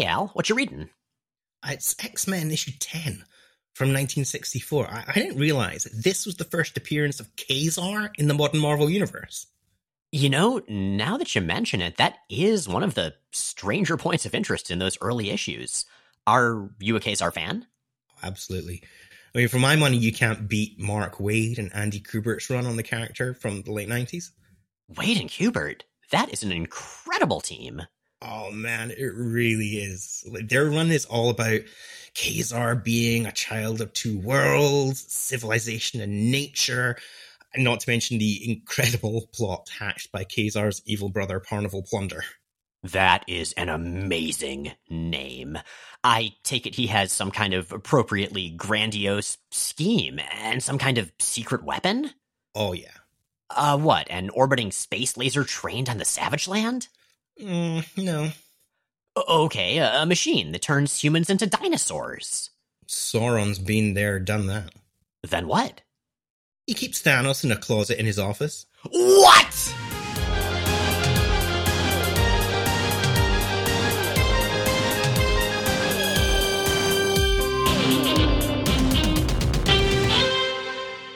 Hey, Al, what you reading? Uh, it's X Men issue 10 from 1964. I, I didn't realize this was the first appearance of Ka-Zar in the modern Marvel Universe. You know, now that you mention it, that is one of the stranger points of interest in those early issues. Are you a Ka-Zar fan? Absolutely. I mean, for my money, you can't beat Mark Waid and Andy Kubert's run on the character from the late 90s. Waid and Kubert, that is an incredible team. Oh man, it really is. Their run is all about Ka-Zar being a child of two worlds, civilization and nature, and not to mention the incredible plot hatched by Ka-Zar's evil brother Parnival Plunder. That is an amazing name. I take it he has some kind of appropriately grandiose scheme and some kind of secret weapon? Oh, yeah. Uh, what? An orbiting space laser trained on the Savage Land? Mm, no. Okay, a machine that turns humans into dinosaurs. Sauron's been there, done that. Then what? He keeps Thanos in a closet in his office. What?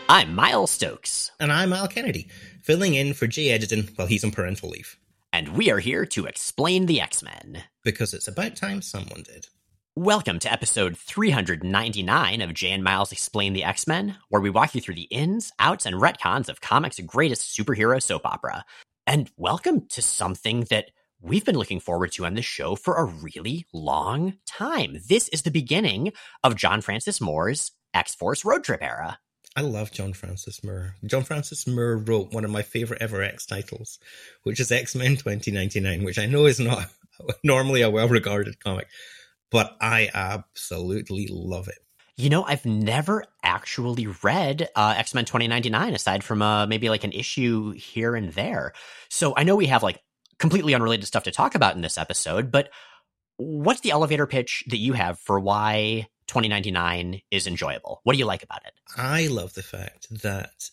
I'm Miles Stokes. And I'm Al Kennedy, filling in for Jay Edgerton while he's on parental leave. And we are here to explain the X Men. Because it's about time someone did. Welcome to episode 399 of Jay and Miles Explain the X Men, where we walk you through the ins, outs, and retcons of comics' greatest superhero soap opera. And welcome to something that we've been looking forward to on this show for a really long time. This is the beginning of John Francis Moore's X Force road trip era. I love John Francis Moore. John Francis Moore wrote one of my favorite ever X titles, which is X Men 2099, which I know is not normally a well regarded comic, but I absolutely love it. You know, I've never actually read uh, X Men 2099 aside from uh, maybe like an issue here and there. So I know we have like completely unrelated stuff to talk about in this episode, but what's the elevator pitch that you have for why 2099 is enjoyable. What do you like about it? I love the fact that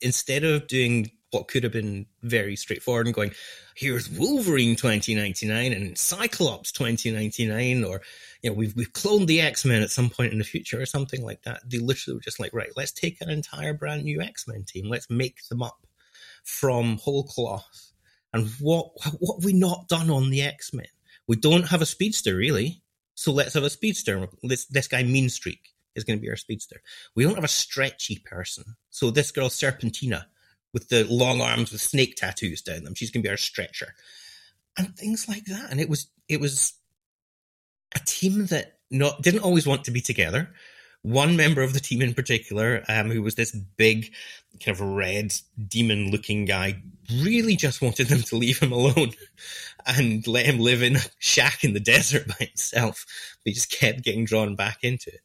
instead of doing what could have been very straightforward and going, here's Wolverine 2099 and Cyclops 2099, or, you know, we've, we've cloned the X-Men at some point in the future or something like that. They literally were just like, right, let's take an entire brand new X-Men team. Let's make them up from whole cloth. And what, what have we not done on the X-Men? We don't have a speedster, really. So let's have a speedster. This this guy Mean Streak is going to be our speedster. We don't have a stretchy person. So this girl Serpentina with the long arms with snake tattoos down them, she's going to be our stretcher, and things like that. And it was it was a team that not didn't always want to be together. One member of the team in particular, um, who was this big, kind of red demon looking guy, really just wanted them to leave him alone and let him live in a shack in the desert by himself. He just kept getting drawn back into it.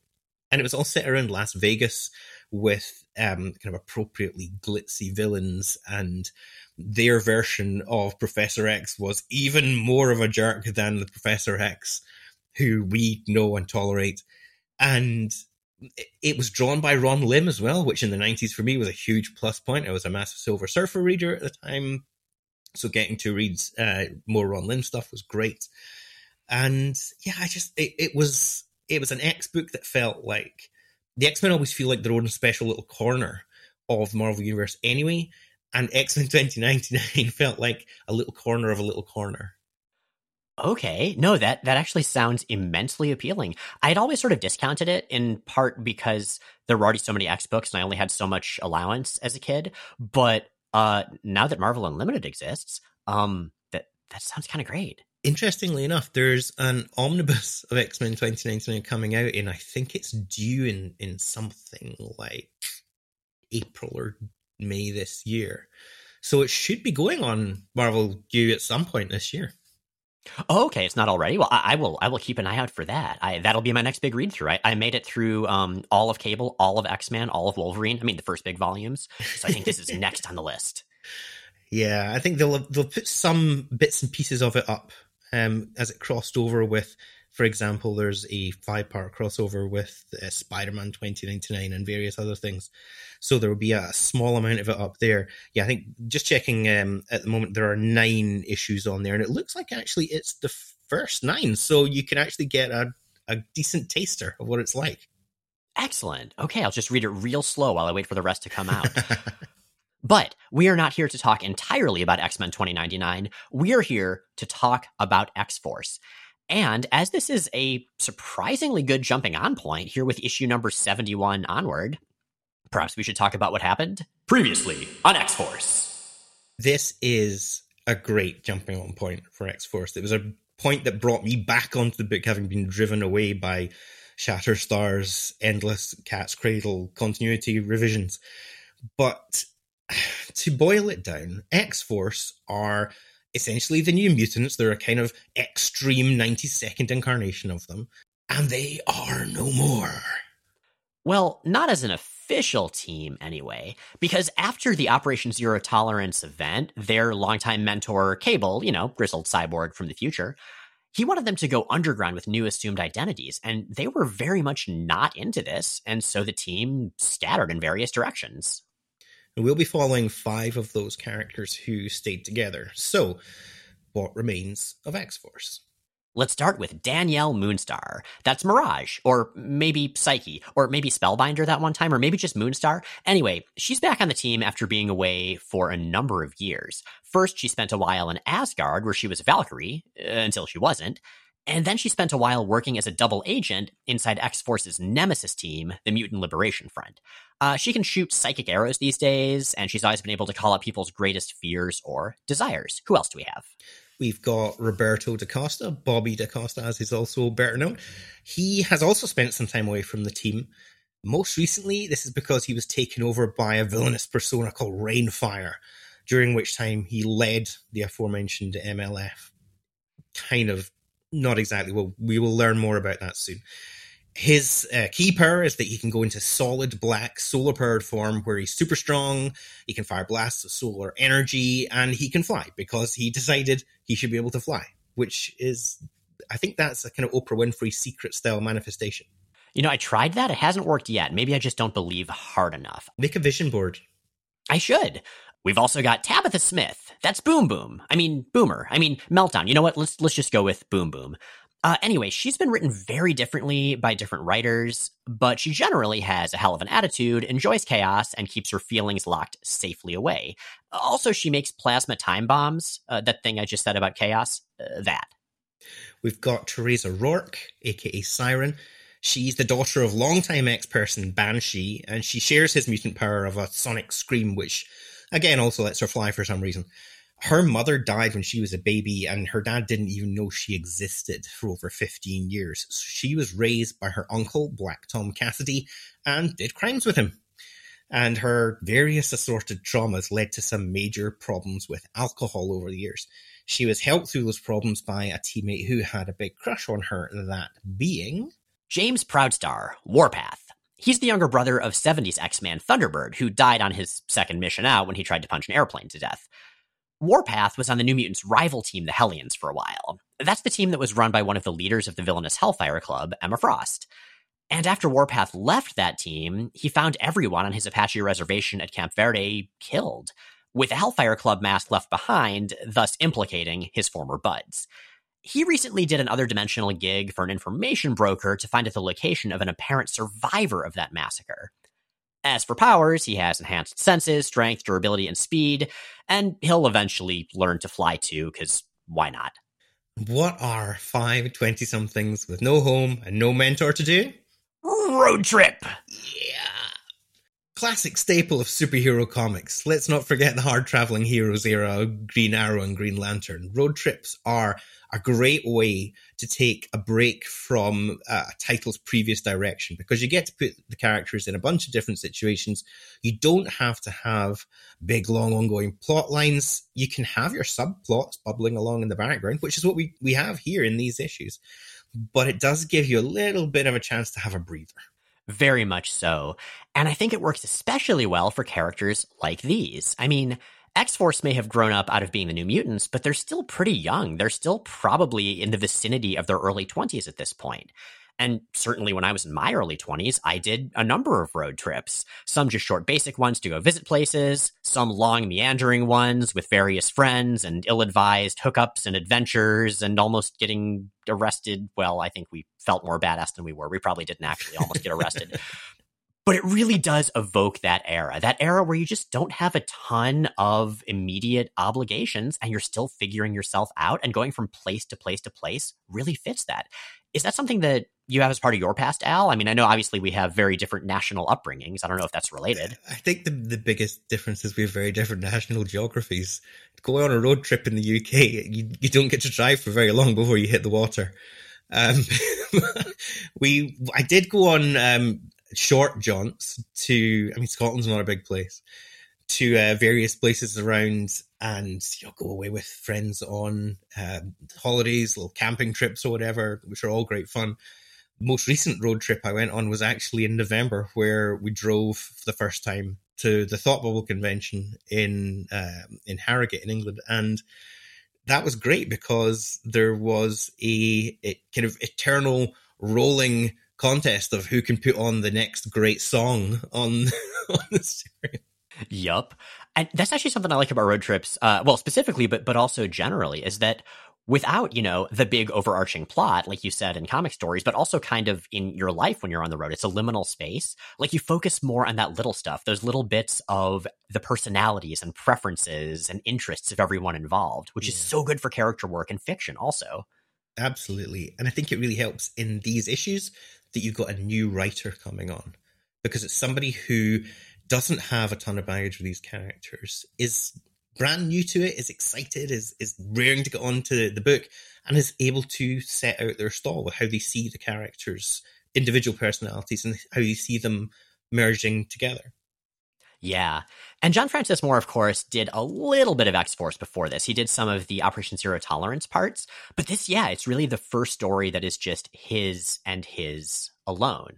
And it was all set around Las Vegas with um, kind of appropriately glitzy villains and their version of Professor X was even more of a jerk than the Professor X who we know and tolerate. And it was drawn by Ron Lim as well, which in the 90s for me was a huge plus point. I was a massive Silver Surfer reader at the time. So getting to read uh, more Ron Lim stuff was great. And yeah, I just, it, it was, it was an X book that felt like the X Men always feel like their own special little corner of Marvel Universe anyway. And X Men 2099 felt like a little corner of a little corner. Okay. No, that that actually sounds immensely appealing. I had always sort of discounted it in part because there were already so many X books and I only had so much allowance as a kid. But uh now that Marvel Unlimited exists, um that that sounds kind of great. Interestingly enough, there's an omnibus of X Men 2099 coming out, and I think it's due in in something like April or May this year. So it should be going on Marvel U at some point this year. Oh, okay, it's not already. Well, I, I, will. I will keep an eye out for that. I, that'll be my next big read through. I, I made it through um, all of Cable, all of X Men, all of Wolverine. I mean, the first big volumes. So I think this is next on the list. Yeah, I think they'll they'll put some bits and pieces of it up um, as it crossed over with for example, there's a five part crossover with uh, Spider Man 2099 and various other things. So there will be a small amount of it up there. Yeah, I think just checking um, at the moment, there are nine issues on there. And it looks like actually it's the first nine, so you can actually get a, a decent taster of what it's like. Excellent. Okay, I'll just read it real slow while I wait for the rest to come out. but we are not here to talk entirely about X Men 2099. We are here to talk about X Force. And as this is a surprisingly good jumping on point here with issue number 71 onward, perhaps we should talk about what happened previously on X Force. This is a great jumping on point for X Force. It was a point that brought me back onto the book, having been driven away by Shatterstar's endless Cat's Cradle continuity revisions. But to boil it down, X Force are essentially the new mutants. They're a kind of extreme 92nd incarnation of them, and they are no more. Well, not as an official team anyway, because after the Operation Zero Tolerance event, their longtime mentor, Cable, you know, grizzled cyborg from the future, he wanted them to go underground with new assumed identities, and they were very much not into this, and so the team scattered in various directions. We'll be following five of those characters who stayed together. So, what remains of X Force? Let's start with Danielle Moonstar. That's Mirage, or maybe Psyche, or maybe Spellbinder that one time, or maybe just Moonstar. Anyway, she's back on the team after being away for a number of years. First, she spent a while in Asgard, where she was a Valkyrie, uh, until she wasn't. And then she spent a while working as a double agent inside X Force's nemesis team, the Mutant Liberation Front. Uh, she can shoot psychic arrows these days, and she's always been able to call out people's greatest fears or desires. Who else do we have? We've got Roberto da Costa, Bobby da Costa, as he's also better known. He has also spent some time away from the team. Most recently, this is because he was taken over by a villainous persona called Reignfire, during which time he led the aforementioned MLF. Kind of not exactly. Well, we will learn more about that soon. His uh, key power is that he can go into solid black solar powered form where he's super strong. He can fire blasts of solar energy and he can fly because he decided he should be able to fly, which is, I think that's a kind of Oprah Winfrey secret style manifestation. You know, I tried that. It hasn't worked yet. Maybe I just don't believe hard enough. Make a vision board. I should. We've also got Tabitha Smith. That's Boom Boom. I mean, Boomer. I mean, Meltdown. You know what? Let's let's just go with Boom Boom. Uh, anyway, she's been written very differently by different writers, but she generally has a hell of an attitude, enjoys chaos, and keeps her feelings locked safely away. Also, she makes plasma time bombs. Uh, that thing I just said about chaos. Uh, that. We've got Theresa Rourke, aka Siren. She's the daughter of longtime ex person Banshee, and she shares his mutant power of a sonic scream, which again also lets her fly for some reason. Her mother died when she was a baby, and her dad didn't even know she existed for over 15 years. So she was raised by her uncle, Black Tom Cassidy, and did crimes with him. And her various assorted traumas led to some major problems with alcohol over the years. She was helped through those problems by a teammate who had a big crush on her, that being James Proudstar, Warpath. He's the younger brother of 70s X Man Thunderbird, who died on his second mission out when he tried to punch an airplane to death. Warpath was on the New Mutants' rival team, the Hellions, for a while. That's the team that was run by one of the leaders of the villainous Hellfire Club, Emma Frost. And after Warpath left that team, he found everyone on his Apache reservation at Camp Verde killed, with the Hellfire Club mask left behind, thus implicating his former buds. He recently did an other dimensional gig for an information broker to find out the location of an apparent survivor of that massacre. As for powers, he has enhanced senses, strength, durability, and speed, and he'll eventually learn to fly too, because why not? What are five 20 somethings with no home and no mentor to do? Road trip! Yeah. Classic staple of superhero comics. Let's not forget the hard traveling heroes era Green Arrow and Green Lantern. Road trips are a great way to take a break from uh, a title's previous direction because you get to put the characters in a bunch of different situations. You don't have to have big, long, ongoing plot lines. You can have your subplots bubbling along in the background, which is what we, we have here in these issues. But it does give you a little bit of a chance to have a breather. Very much so. And I think it works especially well for characters like these. I mean, X Force may have grown up out of being the New Mutants, but they're still pretty young. They're still probably in the vicinity of their early 20s at this point. And certainly when I was in my early 20s, I did a number of road trips. Some just short, basic ones to go visit places, some long, meandering ones with various friends and ill advised hookups and adventures and almost getting arrested. Well, I think we felt more badass than we were. We probably didn't actually almost get arrested. but it really does evoke that era, that era where you just don't have a ton of immediate obligations and you're still figuring yourself out and going from place to place to place really fits that. Is that something that you have as part of your past, Al? I mean, I know obviously we have very different national upbringings. I don't know if that's related. I think the, the biggest difference is we have very different national geographies. Going on a road trip in the UK, you, you don't get to drive for very long before you hit the water. Um, we, I did go on um, short jaunts to, I mean, Scotland's not a big place, to uh, various places around and you know, go away with friends on uh, holidays, little camping trips or whatever, which are all great fun. Most recent road trip I went on was actually in November, where we drove for the first time to the Thought Bubble convention in uh, in Harrogate in England, and that was great because there was a, a kind of eternal rolling contest of who can put on the next great song on on the stereo. Yup. And that's actually something I like about road trips. Uh, well, specifically, but but also generally, is that without you know the big overarching plot, like you said in comic stories, but also kind of in your life when you're on the road, it's a liminal space. Like you focus more on that little stuff, those little bits of the personalities and preferences and interests of everyone involved, which yeah. is so good for character work and fiction, also. Absolutely, and I think it really helps in these issues that you've got a new writer coming on because it's somebody who doesn't have a ton of baggage with these characters, is brand new to it, is excited, is is raring to get on to the book, and is able to set out their stall with how they see the characters' individual personalities and how you see them merging together. Yeah. And John Francis Moore, of course, did a little bit of X Force before this. He did some of the Operation Zero Tolerance parts. But this, yeah, it's really the first story that is just his and his alone.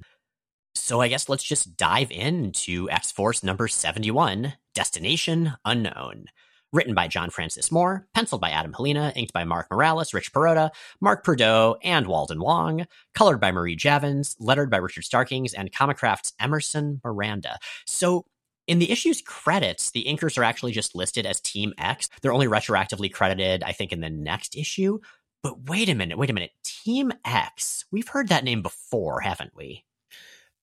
So I guess let's just dive into X Force number 71 Destination Unknown. Written by John Francis Moore, penciled by Adam Pollina, inked by Mark Morales, Rich Perrotta, Mark Purdue, and Walden Wong, colored by Marie Javins, lettered by Richard Starkings, and Comicraft's Emerson Miranda. So in the issue's credits, the inkers are actually just listed as Team X. They're only retroactively credited, I think, in the next issue. But wait a minute, wait a minute. Team X. We've heard that name before, haven't we?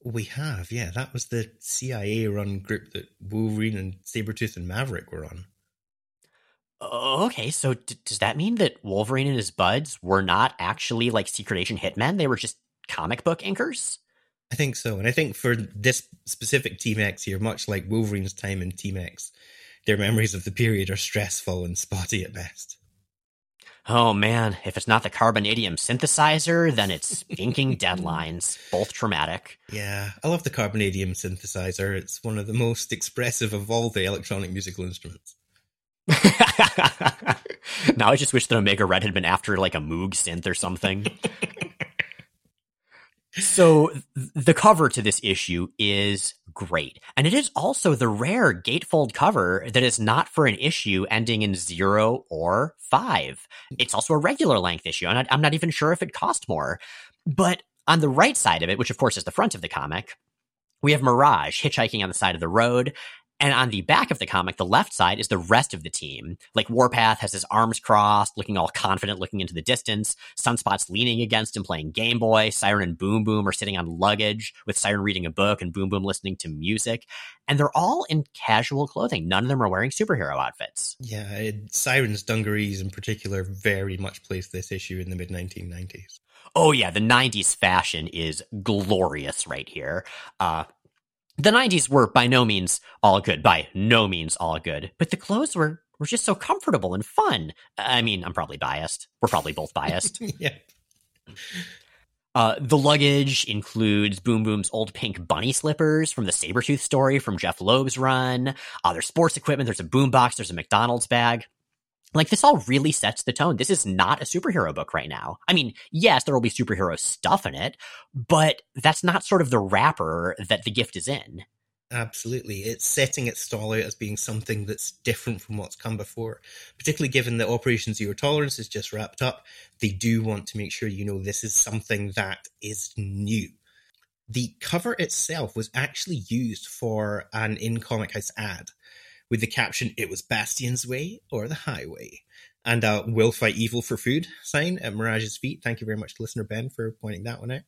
We have, yeah. That was the CIA run group that Wolverine and Sabretooth and Maverick were on. Oh, okay, so d- does that mean that Wolverine and his buds were not actually like secret agent hitmen? They were just comic book inkers? I think so. And I think for this specific Team X here, much like Wolverine's time in Team X, their memories of the period are stressful and spotty at best. Oh man, if it's not the carbonadium synthesizer, then it's inking deadlines. Both traumatic. Yeah, I love the carbonadium synthesizer. It's one of the most expressive of all the electronic musical instruments. now I just wish that Omega Red had been after like a Moog synth or something. So the cover to this issue is great. And it is also the rare gatefold cover that is not for an issue ending in zero or five. It's also a regular length issue. And I'm not even sure if it cost more. But on the right side of it, which of course is the front of the comic, we have Mirage hitchhiking on the side of the road, and on the back of the comic, the left side is the rest of the team. Like Warpath has his arms crossed, looking all confident, looking into the distance. Sunspot's leaning against him, playing Game Boy. Siren and Boom Boom are sitting on luggage, with Siren reading a book and Boom Boom listening to music. And they're all in casual clothing. None of them are wearing superhero outfits. Yeah, it, Siren's dungarees in particular very much placed this issue in the mid 1990s. Oh yeah, the 90s fashion is glorious right here. Uh, the 90s were by no means all good, by no means all good, but the clothes were were just so comfortable and fun. I mean, I'm probably biased. We're probably both biased. yeah. Uh, the luggage includes Boom Boom's old pink bunny slippers from the Sabretooth story from Jeph Loeb's run. Uh, there's sports equipment. There's a boombox. There's a McDonald's bag. Like this all really sets the tone. This is not a superhero book right now. I mean, yes, there will be superhero stuff in it, but that's not sort of the wrapper that the gift is in. Absolutely. It's setting its stall out as being something that's different from what's come before, particularly given that Operation Zero Tolerance is just wrapped up. They do want to make sure you know this is something that is new. The cover itself was actually used for an in Comic House ad with the caption, It was Bastion's way or the highway. And a will fight evil for food sign at Mirage's feet. Thank you very much to listener Ben for pointing that one out.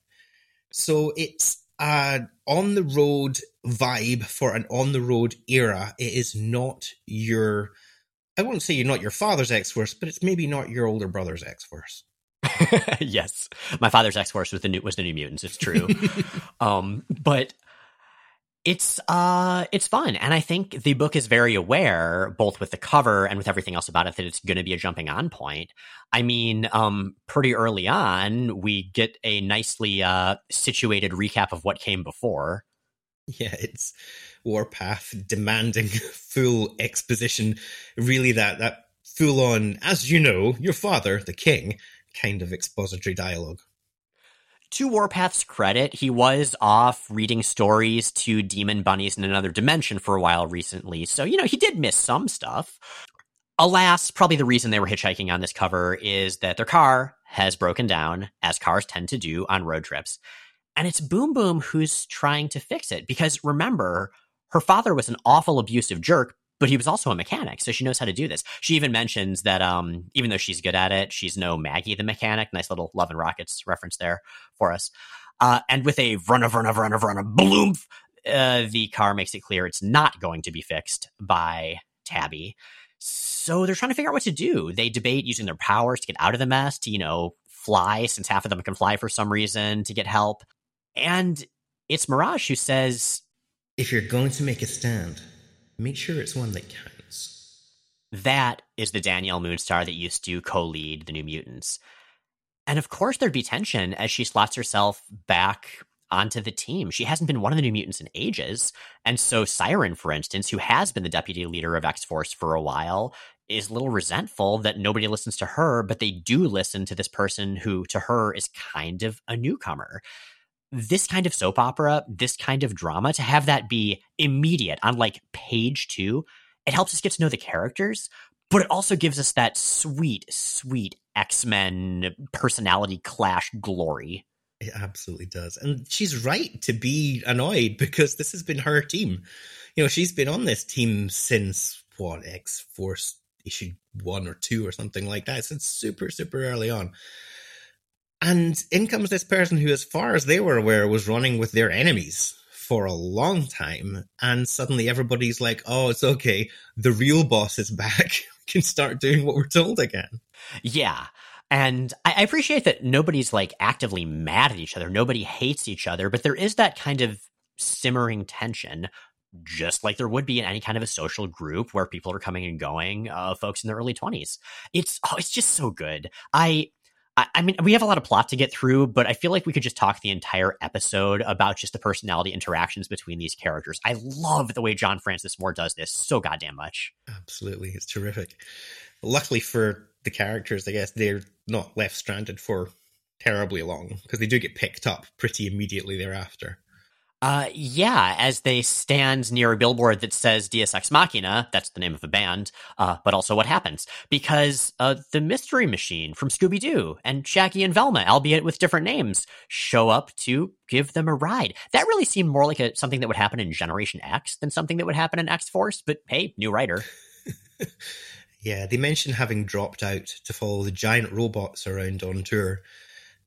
So it's an on the road vibe for an on the road era. It is not your, I won't say you're not your father's X Force, but it's maybe not your older brother's X Force. yes, my father's X Force was the new was the New Mutants. It's true, um, but it's uh it's fun. And i think the book is very aware both with the cover and with everything else about it that it's going to be a jumping on point. I mean um pretty early on we get a nicely uh situated recap of what came before. Yeah it's warpath demanding full exposition. Really that that full on as you know your father the king kind of expository dialogue to Warpath's credit, he was off reading stories to demon bunnies in another dimension for a while recently. So, you know, he did miss some stuff. Alas, probably the reason they were hitchhiking on this cover is that their car has broken down, as cars tend to do on road trips. And it's Boom Boom who's trying to fix it. Because remember, her father was an awful abusive jerk, but he was also a mechanic, so she knows how to do this. She even mentions that um, even though she's good at it, she's no Maggie the mechanic. Nice little Love and Rockets reference there for us. Uh, and with a run of run of run of run of bloom, uh, the car makes it clear it's not going to be fixed by Tabby. So they're trying to figure out what to do. They debate using their powers to get out of the mess, to, you know, fly, since half of them can fly for some reason, to get help. And it's Mirage who says, If you're going to make a stand, make sure it's one that counts. That is the Danielle Moonstar that used to co lead the New Mutants. And of course, there'd be tension as she slots herself back onto the team. She hasn't been one of the New Mutants in ages. And so, Siren, for instance, who has been the deputy leader of X Force for a while, is a little resentful that nobody listens to her, but they do listen to this person who, to her, is kind of a newcomer this kind of soap opera, this kind of drama, to have that be immediate on like page two, it helps us get to know the characters, but it also gives us that sweet, sweet X Men personality clash glory. It absolutely does. And she's right to be annoyed because this has been her team. You know, she's been on this team since what, X Force issue one or two or something like that. Since super, super early on. And in comes this person who, as far as they were aware, was running with their enemies for a long time. And suddenly everybody's like, oh, it's okay. The real boss is back. we can start doing what we're told again. Yeah. And I appreciate that nobody's like actively mad at each other. Nobody hates each other, but there is that kind of simmering tension just like there would be in any kind of a social group where people are coming and going, uh, folks in their early 20s. It's oh, it's just so good. I I, mean, we have a lot of plot to get through, but I feel like we could just talk the entire episode about just the personality interactions between these characters. I love the way John Francis Moore does this so goddamn much. Absolutely. It's terrific. Luckily for the characters, I guess they're not left stranded for terribly long because they do get picked up pretty immediately thereafter. Uh, yeah, as they stand near a billboard that says Deus Ex Machina, that's the name of a band, uh, but also what happens. Because uh, the Mystery Machine from Scooby Doo and Shaggy and Velma, albeit with different names, show up to give them a ride. That really seemed more like a, something that would happen in Generation X than something that would happen in X Force, but hey, new writer. yeah, they mentioned having dropped out to follow the giant robots around on tour.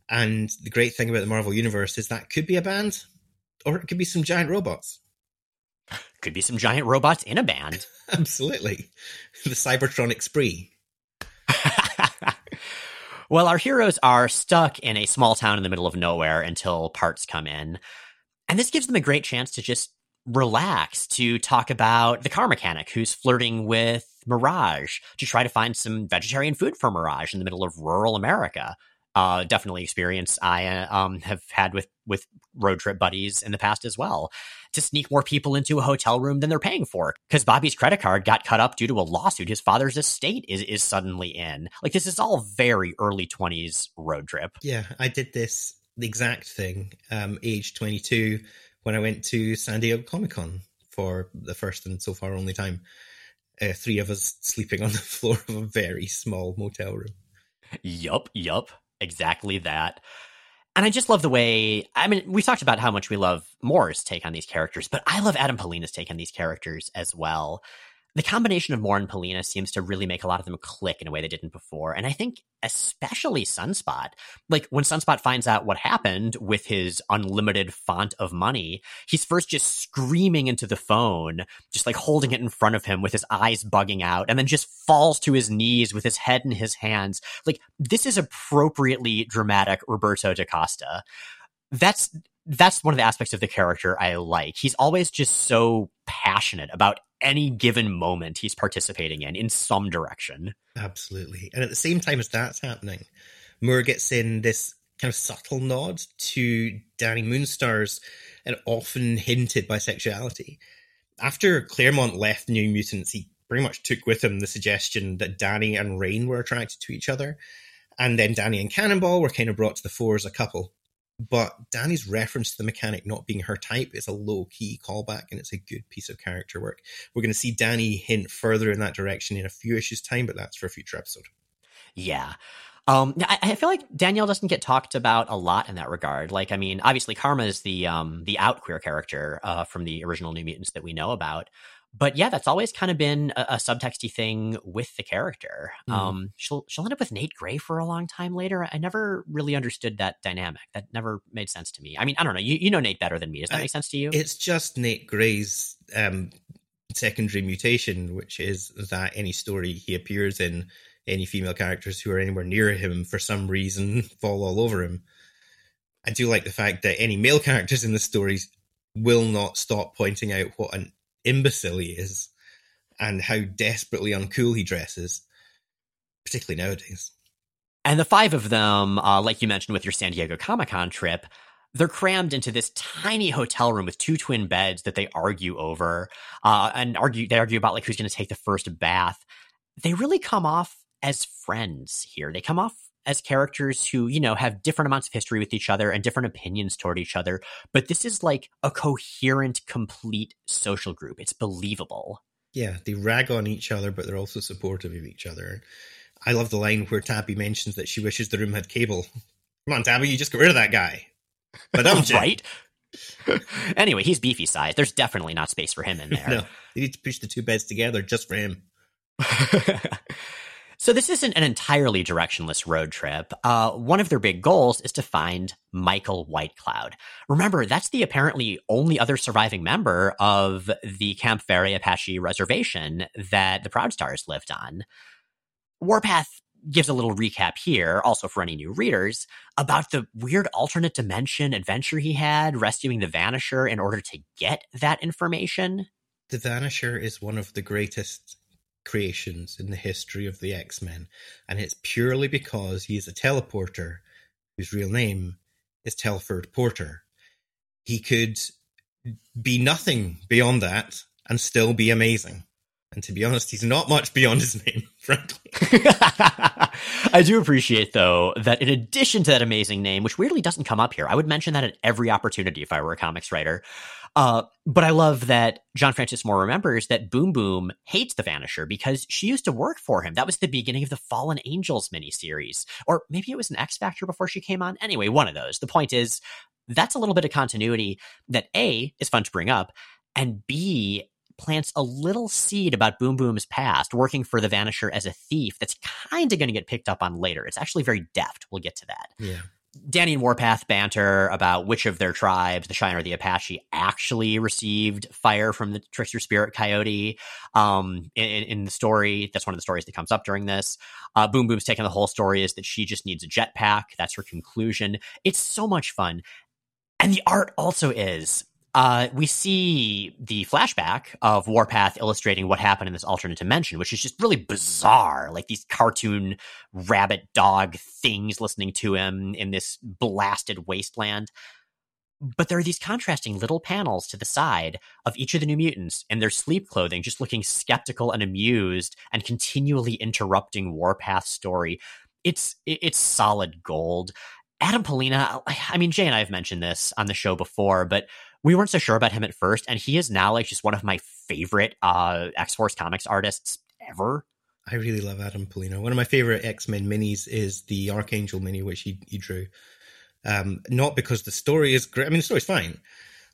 And the great thing about the Marvel Universe is that could be a band or it could be some giant robots. Could be some giant robots in a band. Absolutely. The Cybertronic spree. well, our heroes are stuck in a small town in the middle of nowhere until parts come in. And this gives them a great chance to just relax, to talk about the car mechanic who's flirting with Mirage, to try to find some vegetarian food for Mirage in the middle of rural America uh, definitely experience I uh, um, have had with with road trip buddies in the past as well. To sneak more people into a hotel room than they're paying for because Bobby's credit card got cut up due to a lawsuit. His father's estate is is suddenly in. Like this is all very early twenties road trip. Yeah, I did this the exact thing. Um, age twenty two when I went to San Diego Comic Con for the first and so far only time. Uh, three of us sleeping on the floor of a very small motel room. Yup, yup, exactly that. And I just love the way, I mean, we've talked about how much we love Moore's take on these characters, but I love Adam Pollina's take on these characters as well the combination of Moore and Pollina seems to really make a lot of them click in a way they didn't before. And I think especially Sunspot, like when Sunspot finds out what happened with his unlimited font of money, he's first just screaming into the phone, just like holding it in front of him with his eyes bugging out, and then just falls to his knees with his head in his hands. Like this is appropriately dramatic Roberto da Costa. That's that's one of the aspects of the character I like. He's always just so passionate about any given moment he's participating in in some direction. Absolutely. And at the same time as that's happening, Moore gets in this kind of subtle nod to Danny Moonstar's and often hinted bisexuality. After Claremont left New Mutants, he pretty much took with him the suggestion that Danny and Rahne were attracted to each other. And then Danny and Cannonball were kind of brought to the fore as a couple but Danny's reference to the mechanic not being her type is a low key callback and it's a good piece of character work. We're going to see Danny hint further in that direction in a few issues' time, but that's for a future episode. Yeah. Um, I, I, feel like Danielle doesn't get talked about a lot in that regard. Like, I mean, obviously, Karma is the um, the out queer character uh, from the original New Mutants that we know about, but yeah, that's always kind of been a, a subtexty thing with the character. Mm. Um, she'll she'll end up with Nate Gray for a long time later. I never really understood that dynamic. That never made sense to me. I mean, I don't know. You you know Nate better than me. Does that I, make sense to you? It's just Nate Gray's um, secondary mutation, which is that any story he appears in, any female characters who are anywhere near him for some reason fall all over him. I do like the fact that any male characters in the stories will not stop pointing out what an imbecile he is and how desperately uncool he dresses, particularly nowadays. And the five of them, uh, like you mentioned with your San Diego Comic Con trip, they're crammed into this tiny hotel room with two twin beds that they argue over, uh, and argue they argue about like who's going to take the first bath. They really come off as friends here. They come off as characters who, you know, have different amounts of history with each other and different opinions toward each other. But this is like a coherent, complete social group. It's believable. Yeah, they rag on each other, but they're also supportive of each other. I love the line where Tabby mentions that she wishes the room had cable. Come on, Tabby, you just get rid of that guy. But I'm right. anyway, he's beefy size. There's definitely not space for him in there. no, they need to push the two beds together just for him. So this isn't an entirely directionless road trip. Uh, one of their big goals is to find Michael Whitecloud. Remember, that's the apparently only other surviving member of the Camp Verde Apache reservation that the Proud Stars lived on. Warpath gives a little recap here, also for any new readers, about the weird alternate dimension adventure he had rescuing the Vanisher in order to get that information. The Vanisher is one of the greatest creations in the history of the X Men, and it's purely because he is a teleporter whose real name is Telford Porter. He could be nothing beyond that and still be amazing. And to be honest, he's not much beyond his name, frankly. I do appreciate, though, that in addition to that amazing name, which weirdly doesn't come up here, I would mention that at every opportunity if I were a comics writer. Uh, but I love that John Francis Moore remembers that Boom Boom hates the Vanisher because she used to work for him. That was the beginning of the Fallen Angels miniseries. Or maybe it was an X Factor before she came on. Anyway, one of those. The point is, that's a little bit of continuity that A, is fun to bring up, and B, plants a little seed about Boom Boom's past, working for the Vanisher as a thief that's kind of going to get picked up on later. It's actually very deft. We'll get to that. Yeah. Dani and Warpath banter about which of their tribes, the Cheyenne or the Apache, actually received fire from the Trickster Spirit Coyote. Um, in, in, the story, that's one of the stories that comes up during this. Uh, Boom Boom's taking the whole story is that she just needs a jetpack. That's her conclusion. It's so much fun. And the art also is uh, we see the flashback of Warpath illustrating what happened in this alternate dimension, which is just really bizarre. Like these cartoon rabbit dog things listening to him in this blasted wasteland. But there are these contrasting little panels to the side of each of the new mutants in their sleep clothing, just looking skeptical and amused and continually interrupting Warpath's story. It's it's solid gold. Adam Pollina, I mean, Jay and I have mentioned this on the show before, but We weren't so sure about him at first, and he is now like just one of my favorite uh, X Force comics artists ever. I really love Adam Pollina. One of my favorite X Men minis is the Archangel mini, which he, he drew. Um, not because the story is great. I mean, the story's fine,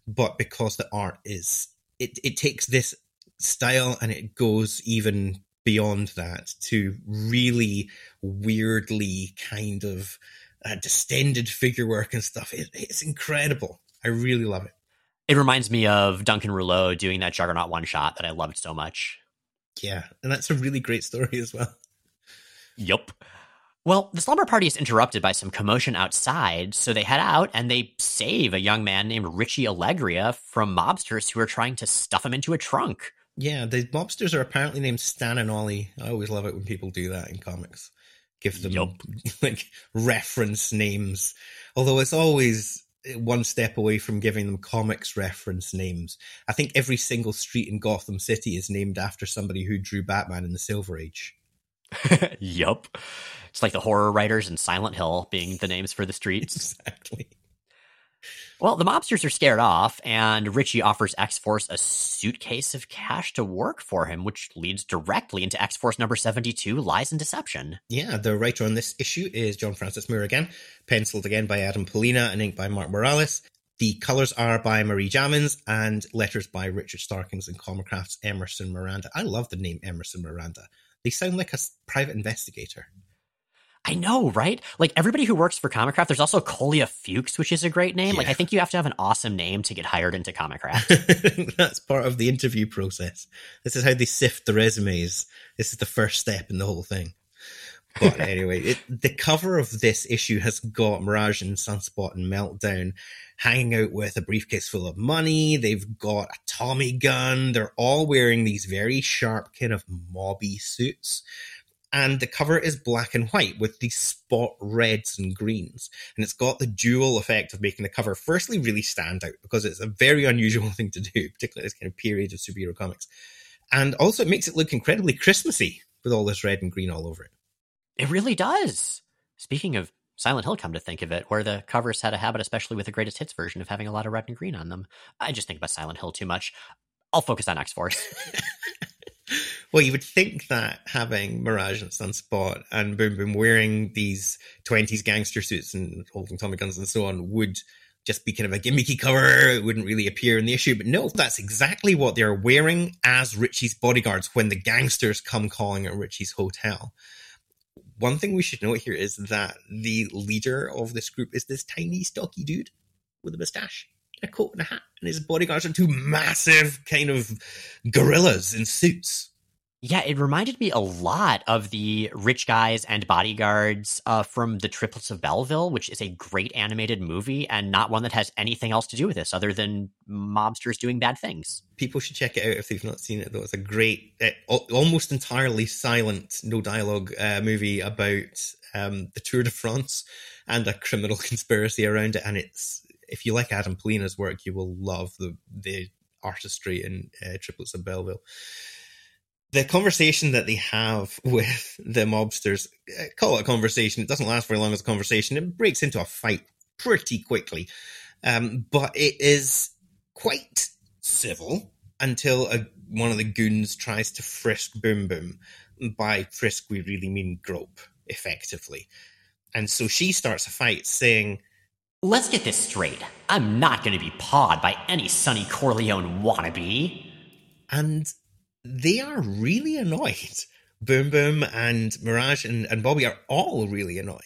but because the art is it. It takes this style and it goes even beyond that to really weirdly kind of uh, distended figure work and stuff. It, it's incredible. I really love it. It reminds me of Duncan Rouleau doing that Juggernaut one shot that I loved so much. Yeah, and that's a really great story as well. Yup. Well, the slumber party is interrupted by some commotion outside, so they head out and they save a young man named Richie Allegria from mobsters who are trying to stuff him into a trunk. Yeah, the mobsters are apparently named Stan and Ollie. I always love it when people do that in comics. Give them yep. like reference names. Although it's always one step away from giving them comics reference names. I think every single street in Gotham City is named after somebody who drew Batman in the Silver Age. yup. It's like the horror writers in Silent Hill being the names for the streets. Exactly. Well, the mobsters are scared off, and Richie offers X Force a suitcase of cash to work for him, which leads directly into X Force number 72 Lies and Deception. Yeah, the writer on this issue is John Francis Moore again, penciled again by Adam Pollina and inked by Mark Morales. The colors are by Marie Javins and letters by Richard Starkings and Comicraft's Emerson Miranda. I love the name Emerson Miranda. They sound like a private investigator. I know, right? Like everybody who works for Comicraft, there's also Kolja Fuchs, which is a great name. Yeah. Like I think you have to have an awesome name to get hired into Comicraft. That's part of the interview process. This is how they sift the resumes. This is the first step in the whole thing. But anyway, it, the cover of this issue has got Mirage and Sunspot and Meltdown hanging out with a briefcase full of money. They've got a Tommy gun. They're all wearing these very sharp kind of mobby suits and the cover is black and white with these spot reds and greens. And it's got the dual effect of making the cover firstly really stand out because it's a very unusual thing to do, particularly this kind of period of superhero comics. And also it makes it look incredibly Christmassy with all this red and green all over it. It really does. Speaking of Silent Hill, come to think of it, where the covers had a habit, especially with the greatest hits version, of having a lot of red and green on them. I just think about Silent Hill too much. I'll focus on X Force. well, you would think that having Mirage and Sunspot and Boom Boom wearing these 20s gangster suits and holding Tommy guns and so on would just be kind of a gimmicky cover. It wouldn't really appear in the issue. But no, that's exactly what they're wearing as Richie's bodyguards when the gangsters come calling at Richie's hotel. One thing we should note here is that the leader of this group is this tiny, stocky dude with a mustache a coat and a hat, and his bodyguards are two massive kind of gorillas in suits. Yeah, it reminded me a lot of the rich guys and bodyguards uh, from the Triplets of Belleville, which is a great animated movie and not one that has anything else to do with this other than mobsters doing bad things. People should check it out if they've not seen it, though. It's a great, uh, almost entirely silent, no dialogue uh, movie about um, the Tour de France and a criminal conspiracy around it, and it's if you like Adam Pollina's work, you will love the the artistry in uh, Triplets of Belleville. The conversation that they have with the mobsters, uh, call it a conversation. It doesn't last very long as a conversation. It breaks into a fight pretty quickly, um, but it is quite civil until a, one of the goons tries to frisk Boom Boom. By frisk, we really mean grope, effectively. And so she starts a fight saying, Let's get this straight. I'm not going to be pawed by any Sonny Corleone wannabe. And they are really annoyed. Boom Boom and Mirage and, and Bobby are all really annoyed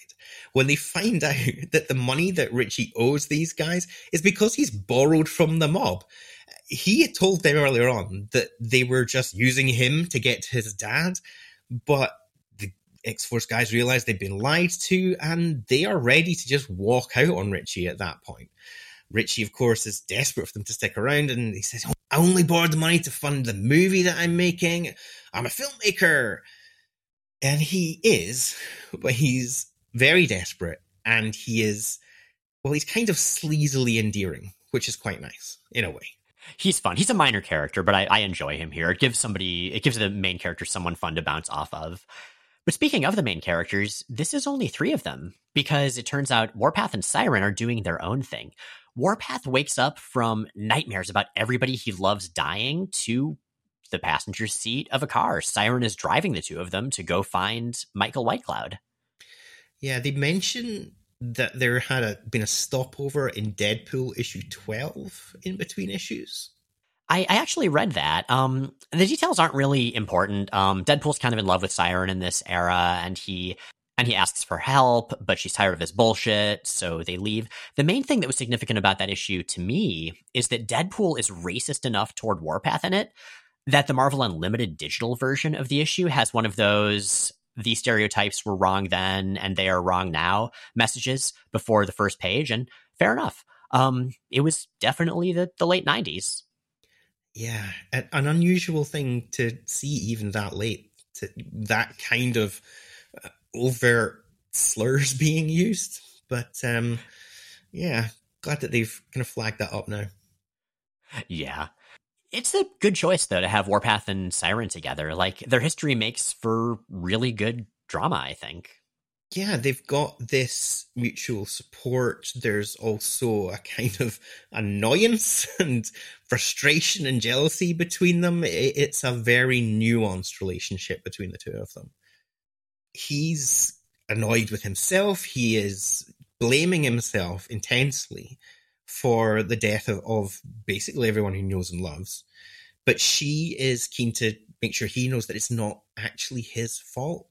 when they find out that the money that Richie owes these guys is because he's borrowed from the mob. He had told them earlier on that they were just using him to get his dad, but X Force guys realize they've been lied to and they are ready to just walk out on Richie at that point. Richie, of course, is desperate for them to stick around and he says, oh, I only borrowed the money to fund the movie that I'm making. I'm a filmmaker. And he is, but he's very desperate and he is, well, he's kind of sleazily endearing, which is quite nice in a way he's fun. He's a minor character, but I, I, enjoy him here. It gives somebody, it gives the main character someone fun to bounce off of. But speaking of the main characters, this is only three of them because it turns out Warpath and Siren are doing their own thing. Warpath wakes up from nightmares about everybody he loves dying to the passenger seat of a car. Siren is driving the two of them to go find Michael Whitecloud. Yeah, they mention that there had a, been a stopover in Deadpool issue 12 in between issues. I, I actually read that. Um, the details aren't really important. Um, Deadpool's kind of in love with Siren in this era, and he and he asks for help, but she's tired of his bullshit, so they leave. The main thing that was significant about that issue to me is that Deadpool is racist enough toward Warpath in it that the Marvel Unlimited digital version of the issue has one of those these stereotypes were wrong then and they are wrong now messages before the first page and fair enough um it was definitely the the late 90s yeah an, unusual thing to see even that late to that kind of uh, overt slurs being used but um yeah glad that they've kind of flagged that up now yeah it's a good choice though to have Warpath and Siren together. Like their history makes for really good drama, I think. Yeah, they've got this mutual support. There's also a kind of annoyance and frustration and jealousy between them. It's a very nuanced relationship between the two of them. He's annoyed with himself. He is blaming himself intensely for the death of, of basically everyone he knows and loves. But she is keen to make sure he knows that it's not actually his fault.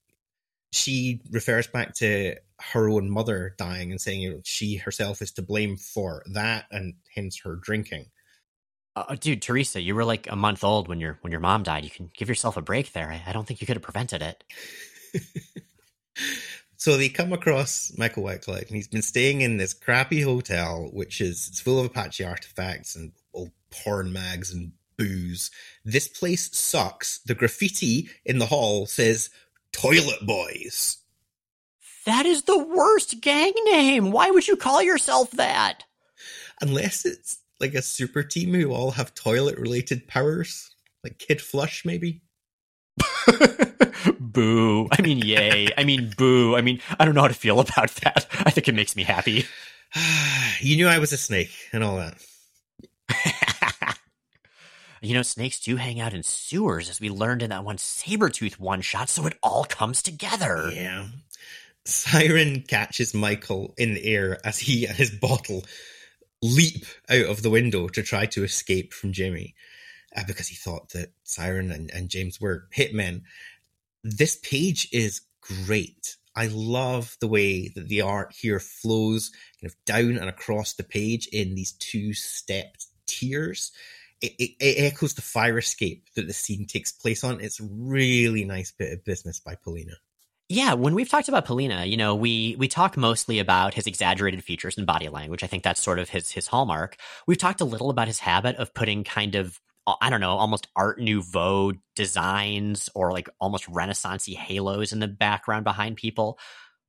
She refers back to her own mother dying and saying you know, she herself is to blame for that and hence her drinking. Uh, dude, Theresa, you were like a month old when your when your mom died. You can give yourself a break there. I, I don't think you could have prevented it. So they come across Michael Whitecloud, and he's been staying in this crappy hotel, which is it's full of Apache artifacts and old porn mags and booze. This place sucks. The graffiti in the hall says "Toilet Boys." That is the worst gang name. Why would you call yourself that? Unless it's like a super team who all have toilet related powers, like Kid Flush, maybe. boo. I mean, yay. I mean, boo. I mean, I don't know how to feel about that. I think it makes me happy. you knew I was a snake and all that. you know, snakes do hang out in sewers, as we learned in that one Sabretooth one shot, so it all comes together. Yeah. Siren catches Michael in the air as he and his bottle leap out of the window to try to escape from Jimmy uh, because he thought that Siren and, and James were hitmen. This page is great. I love the way that the art here flows kind of down and across the page in these two stepped tiers. It, it, echoes the fire escape that the scene takes place on. It's really nice bit of business by Pollina. Yeah, when we've talked about Pollina, you know, we we talk mostly about his exaggerated features and body language. I think that's sort of his his hallmark. We've talked a little about his habit of putting kind of uh, I don't know, almost Art Nouveau designs or like almost Renaissancey halos in the background behind people.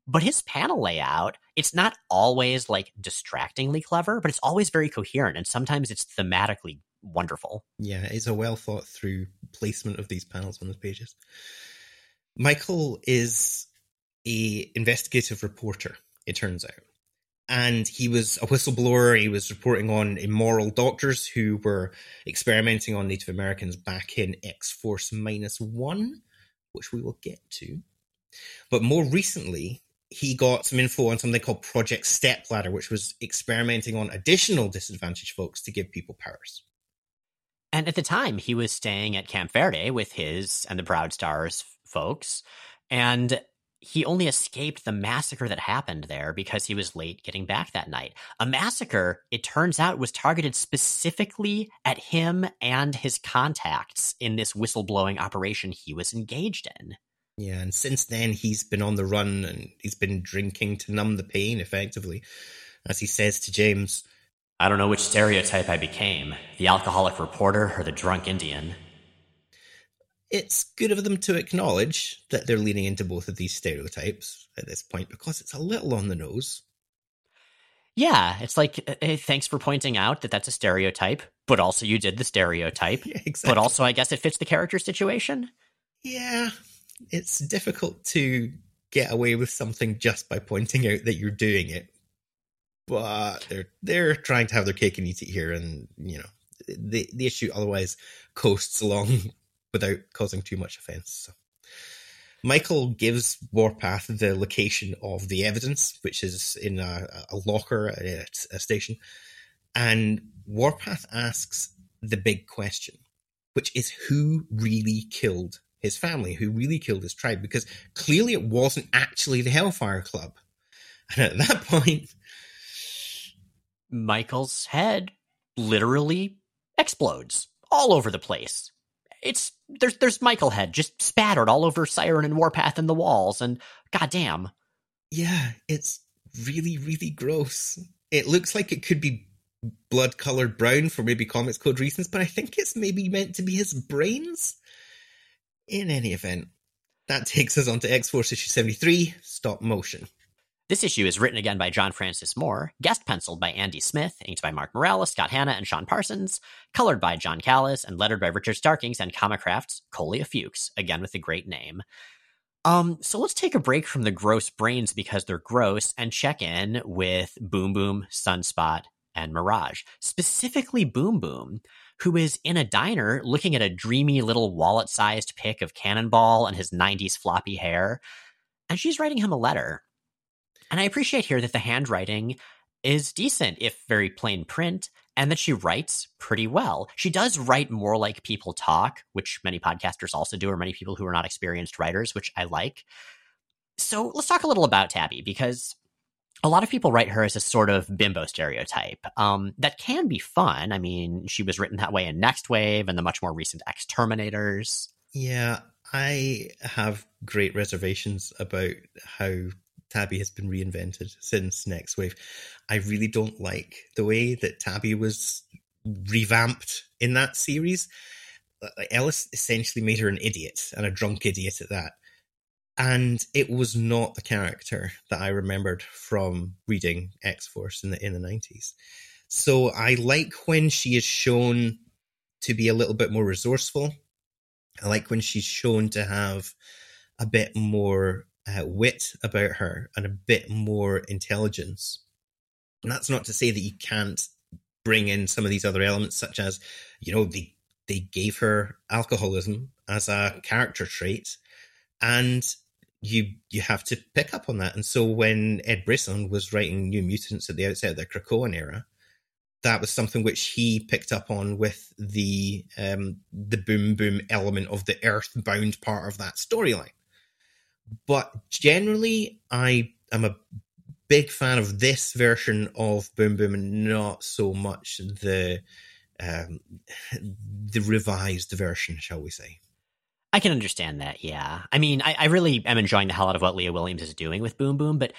But his panel layout, it's not always like distractingly clever, but it's always very coherent. And sometimes it's thematically wonderful. Yeah, it's a well thought through placement of these panels on the pages. Michael is a investigative reporter, it turns out and he was a whistleblower. He was reporting on immoral doctors who were experimenting on Native Americans back in X Force Minus One, which we will get to. But more recently, he got some info on something called Project Stepladder, which was experimenting on additional disadvantaged folks to give people powers. And at the time, he was staying at Camp Verde with his and the Proud Stars folks. And he only escaped the massacre that happened there because he was late getting back that night. A massacre, it turns out, was targeted specifically at him and his contacts in this whistleblowing operation he was engaged in. Yeah, and since then he's been on the run and he's been drinking to numb the pain effectively. As he says to James, I don't know which stereotype I became the alcoholic reporter or the drunk Indian it's good of them to acknowledge that they're leaning into both of these stereotypes at this point because it's a little on the nose. Yeah, it's like, hey, thanks for pointing out that that's a stereotype, but also you did the stereotype. Yeah, exactly. But also, I guess it fits the character situation. Yeah, it's difficult to get away with something just by pointing out that you're doing it. But they're they're trying to have their cake and eat it here, and you know the the issue otherwise coasts along without causing too much offense. So. Michael gives Warpath the location of the evidence, which is in a, a locker at a station. And Warpath asks the big question, which is who really killed his family, who really killed his tribe, because clearly it wasn't actually the Hellfire Club. And at that point, Michael's head literally explodes all over the place. It's there's there's Michael head just spattered all over Siren and Warpath and the walls, and goddamn. Yeah, it's really, really gross. It looks like it could be blood colored brown for maybe Comics Code reasons, but I think it's maybe meant to be his brains. In any event, that takes us on to X Force issue 73, stop motion. This issue is written again by John Francis Moore, guest penciled by Andy Smith, inked by Mark Morales, Scott Hanna, and Sean Parsons, colored by John Callis, and lettered by Richard Starkings and Comicraft's Kolja Fuchs, again with a great name. Um, so let's take a break from the gross brains because they're gross and check in with Boom Boom, Sunspot, and Mirage. Specifically Boom Boom, who is in a diner looking at a dreamy little wallet sized pic of Cannonball and his 90s floppy hair. And she's writing him a letter. And I appreciate here that the handwriting is decent, if very plain print, and that she writes pretty well. She does write more like people talk, which many podcasters also do, or many people who are not experienced writers, which I like. So let's talk a little about Tabby, because a lot of people write her as a sort of bimbo stereotype. Um, that can be fun. I mean, she was written that way in Next Wave and the much more recent X Terminators. Yeah, I have great reservations about how Tabby has been reinvented since Next Wave. I really don't like the way that Tabby was revamped in that series. Ellis essentially made her an idiot and a drunk idiot at that. And it was not the character that I remembered from reading X Force in the in the nineties. So I like when she is shown to be a little bit more resourceful. I like when she's shown to have a bit more uh, wit about her and a bit more intelligence. And that's not to say that you can't bring in some of these other elements, such as, you know, they they gave her alcoholism as a character trait, and you you have to pick up on that. And so when Ed Brisson was writing New Mutants at the outset of the Krakoan era, that was something which he picked up on with the um, the boom boom element of the earthbound part of that storyline. But generally, I am a big fan of this version of Boom Boom and not so much the um, the revised version, shall we say. I can understand that, yeah. I mean, I, I, really am enjoying the hell out of what Leah Williams is doing with Boom Boom, but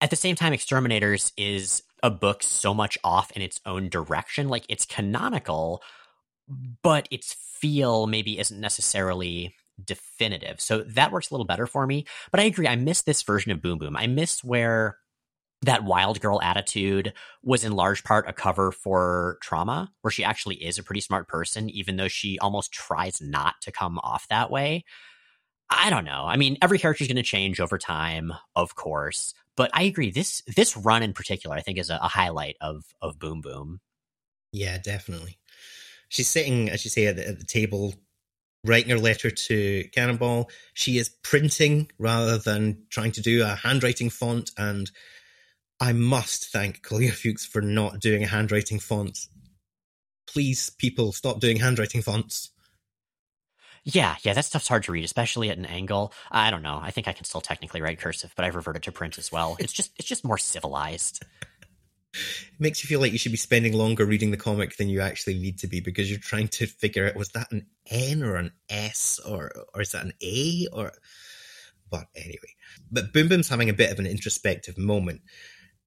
at the same time, Exterminators is a book so much off in its own direction. Like, it's canonical, but its feel maybe isn't necessarily definitive. So that works a little better for me. But I agree. I miss this version of Boom Boom. I miss where that wild girl attitude was in large part a cover for trauma, where she actually is a pretty smart person, even though she almost tries not to come off that way. I don't know. I mean, every character is going to change over time, of course, but I agree. This this run in particular, I think, is a, a highlight of of Boom Boom. Yeah, definitely. She's sitting, as you say, at the, at the table writing her letter to Cannonball. She is printing rather than trying to do a handwriting font. And I must thank Kolja Fuchs for not doing a handwriting font. Please, people, stop doing handwriting fonts. Yeah, yeah, that stuff's hard to read, especially at an angle. I don't know. I think I can still technically write cursive, but I've reverted to print as well. It's just it's just more civilized it makes you feel like you should be spending longer reading the comic than you actually need to be because you're trying to figure out was that an N or an S or or is that an A or but anyway. But Boom Boom's having a bit of an introspective moment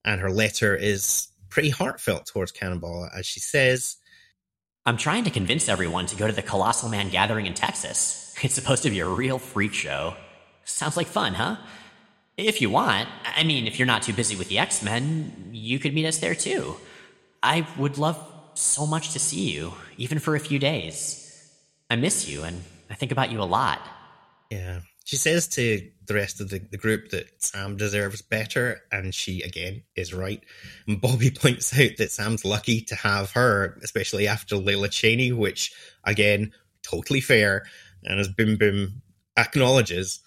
and her letter is pretty heartfelt towards Cannonball as she says I'm trying to convince everyone to go to the Colossal Man gathering in Texas. It's supposed to be a real freak show. Sounds like fun, huh? If you want. I mean, if you're not too busy with the X Men, you could meet us there too. I would love so much to see you, even for a few days. I miss you, and I think about you a lot. Yeah, She says to the rest of the, the group that Sam deserves better, and she again is right. And Bobby points out that Sam's lucky to have her, especially after Lila Cheney, which again, totally fair. And as Boom Boom acknowledges,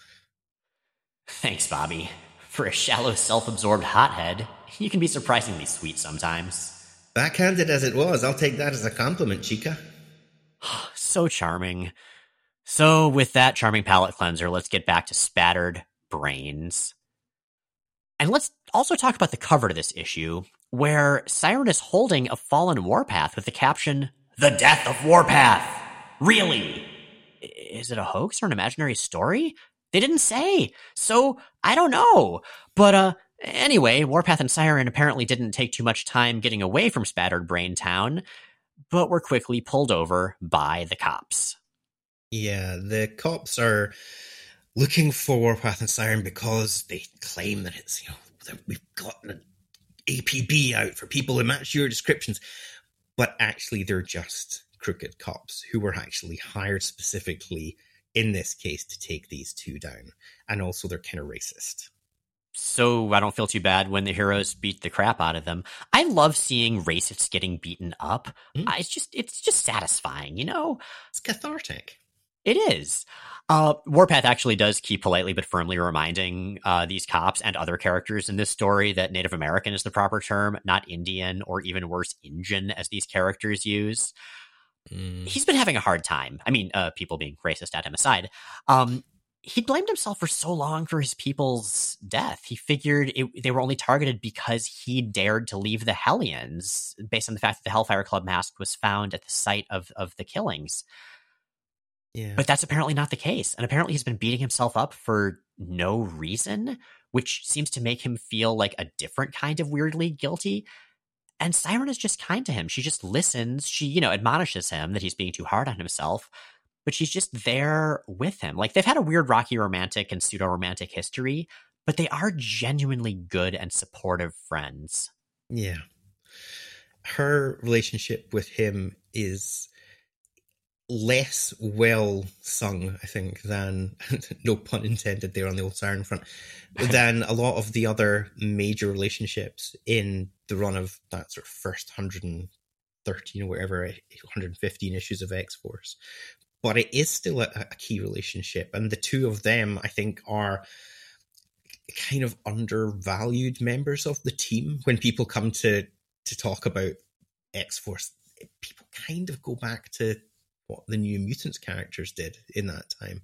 Thanks, Bobby. For a shallow, self absorbed hothead, you can be surprisingly sweet sometimes. Backhanded as it was, I'll take that as a compliment, Chica. so charming. So, with that charming palate cleanser, let's get back to spattered brains. And let's also talk about the cover to this issue, where Siren is holding a fallen warpath with the caption, The Death of Warpath! Really? Is it a hoax or an imaginary story? They didn't say. So, I don't know. But, uh, anyway, Warpath and Siren apparently didn't take too much time getting away from Spattered Brain Town, but were quickly pulled over by the cops. Yeah, the cops are looking for Warpath and Siren because they claim that it's, you know, that we've got an APB out for people who match your descriptions. But actually, they're just crooked cops who were actually hired specifically in this case to take these two down. And also, they're kind of racist. So I don't feel too bad when the heroes beat the crap out of them. I love seeing racists getting beaten up. Mm. it's just it's just satisfying, you know. It's cathartic. It is. Uh, Warpath actually does keep politely but firmly reminding uh, these cops and other characters in this story that Native American is the proper term, not Indian or even worse, Injun, as these characters use. Mm. He's been having a hard time. I mean, uh, people being racist at him aside. Um, he blamed himself for so long for his people's death. He figured it, they were only targeted because he dared to leave the Hellions, based on the fact that the Hellfire Club mask was found at the site of of the killings. Yeah. But that's apparently not the case. And apparently he's been beating himself up for no reason, which seems to make him feel like a different kind of weirdly guilty. And Siren is just kind to him. She just listens. She, you know, admonishes him that he's being too hard on himself, but she's just there with him. Like they've had a weird rocky romantic and pseudo romantic history, but they are genuinely good and supportive friends. Yeah. Her relationship with him is less well sung, I think, than no pun intended there on the old siren front, than a lot of the other major relationships in the run of that sort of first 113 or whatever, 115 issues of X Force. But it is still a, a key relationship, and the two of them, I think, are kind of undervalued members of the team when people come to to talk about X Force. People kind of go back to what the New Mutants characters did in that time.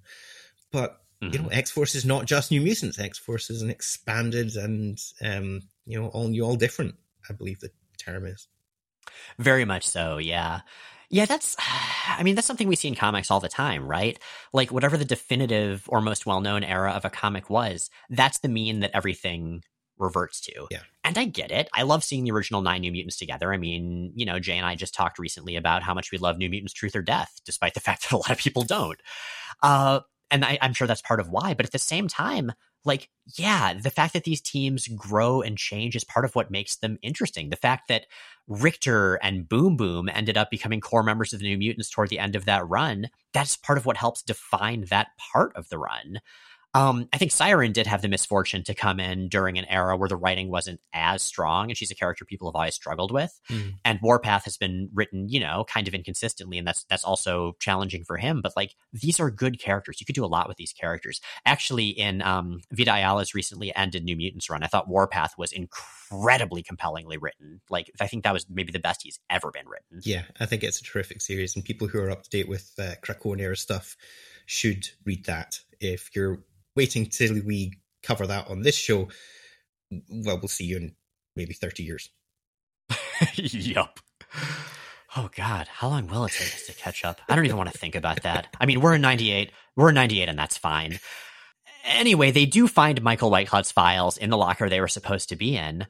But you know, mm-hmm. X Force is not just New Mutants. X Force is an expanded and um, you know all new, all different. I believe the term is. Very much so. Yeah. Yeah, that's, I mean, that's something we see in comics all the time, right? Like, whatever the definitive or most well known era of a comic was, that's the mean that everything reverts to. Yeah. And I get it. I love seeing the original nine New Mutants together. I mean, you know, Jay and I just talked recently about how much we love New Mutants Truth or Death, despite the fact that a lot of people don't. Uh, and I, I'm sure that's part of why. But at the same time, like, yeah, the fact that these teams grow and change is part of what makes them interesting. The fact that Richter and Boom Boom ended up becoming core members of the New Mutants toward the end of that run, that's part of what helps define that part of the run. Um, I think Siren did have the misfortune to come in during an era where the writing wasn't as strong, and she's a character people have always struggled with. Mm. And Warpath has been written, you know, kind of inconsistently, and that's that's also challenging for him. But like these are good characters. You could do a lot with these characters. Actually, in um, Vita Ayala's recently ended New Mutants run, I thought Warpath was incredibly compellingly written. Like I think that was maybe the best he's ever been written. Yeah, I think it's a terrific series, and people who are up to date with uh, Krakoa stuff should read that if you're waiting till we cover that on this show, well, we'll see you in maybe 30 years. yup. Oh God, how long will it take us to catch up? I don't even want to think about that. I mean, we're in '98. We're in '98, and that's fine. Anyway, they do find Michael Whitecloud's files in the locker they were supposed to be in,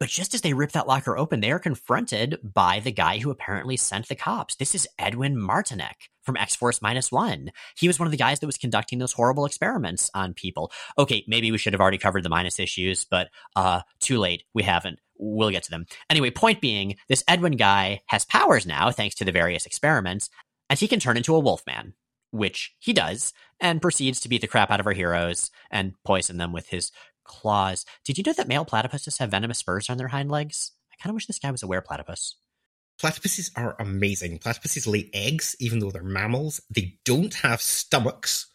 but just as they rip that locker open, they are confronted by the guy who apparently sent the cops. This is Edwin Martynec from X Force Minus One. He was one of the guys that was conducting those horrible experiments on people. Okay, maybe we should have already covered the minus issues, but uh, too late. We haven't. We'll get to them. Anyway, point being, this Edwin guy has powers now, thanks to the various experiments, and he can turn into a wolf man which he does, and proceeds to beat the crap out of our heroes and poison them with his claws. Did you know that male platypuses have venomous spurs on their hind legs? I kind of wish this guy was a were platypus. Platypuses are amazing. Platypuses lay eggs, even though they're mammals. They don't have stomachs.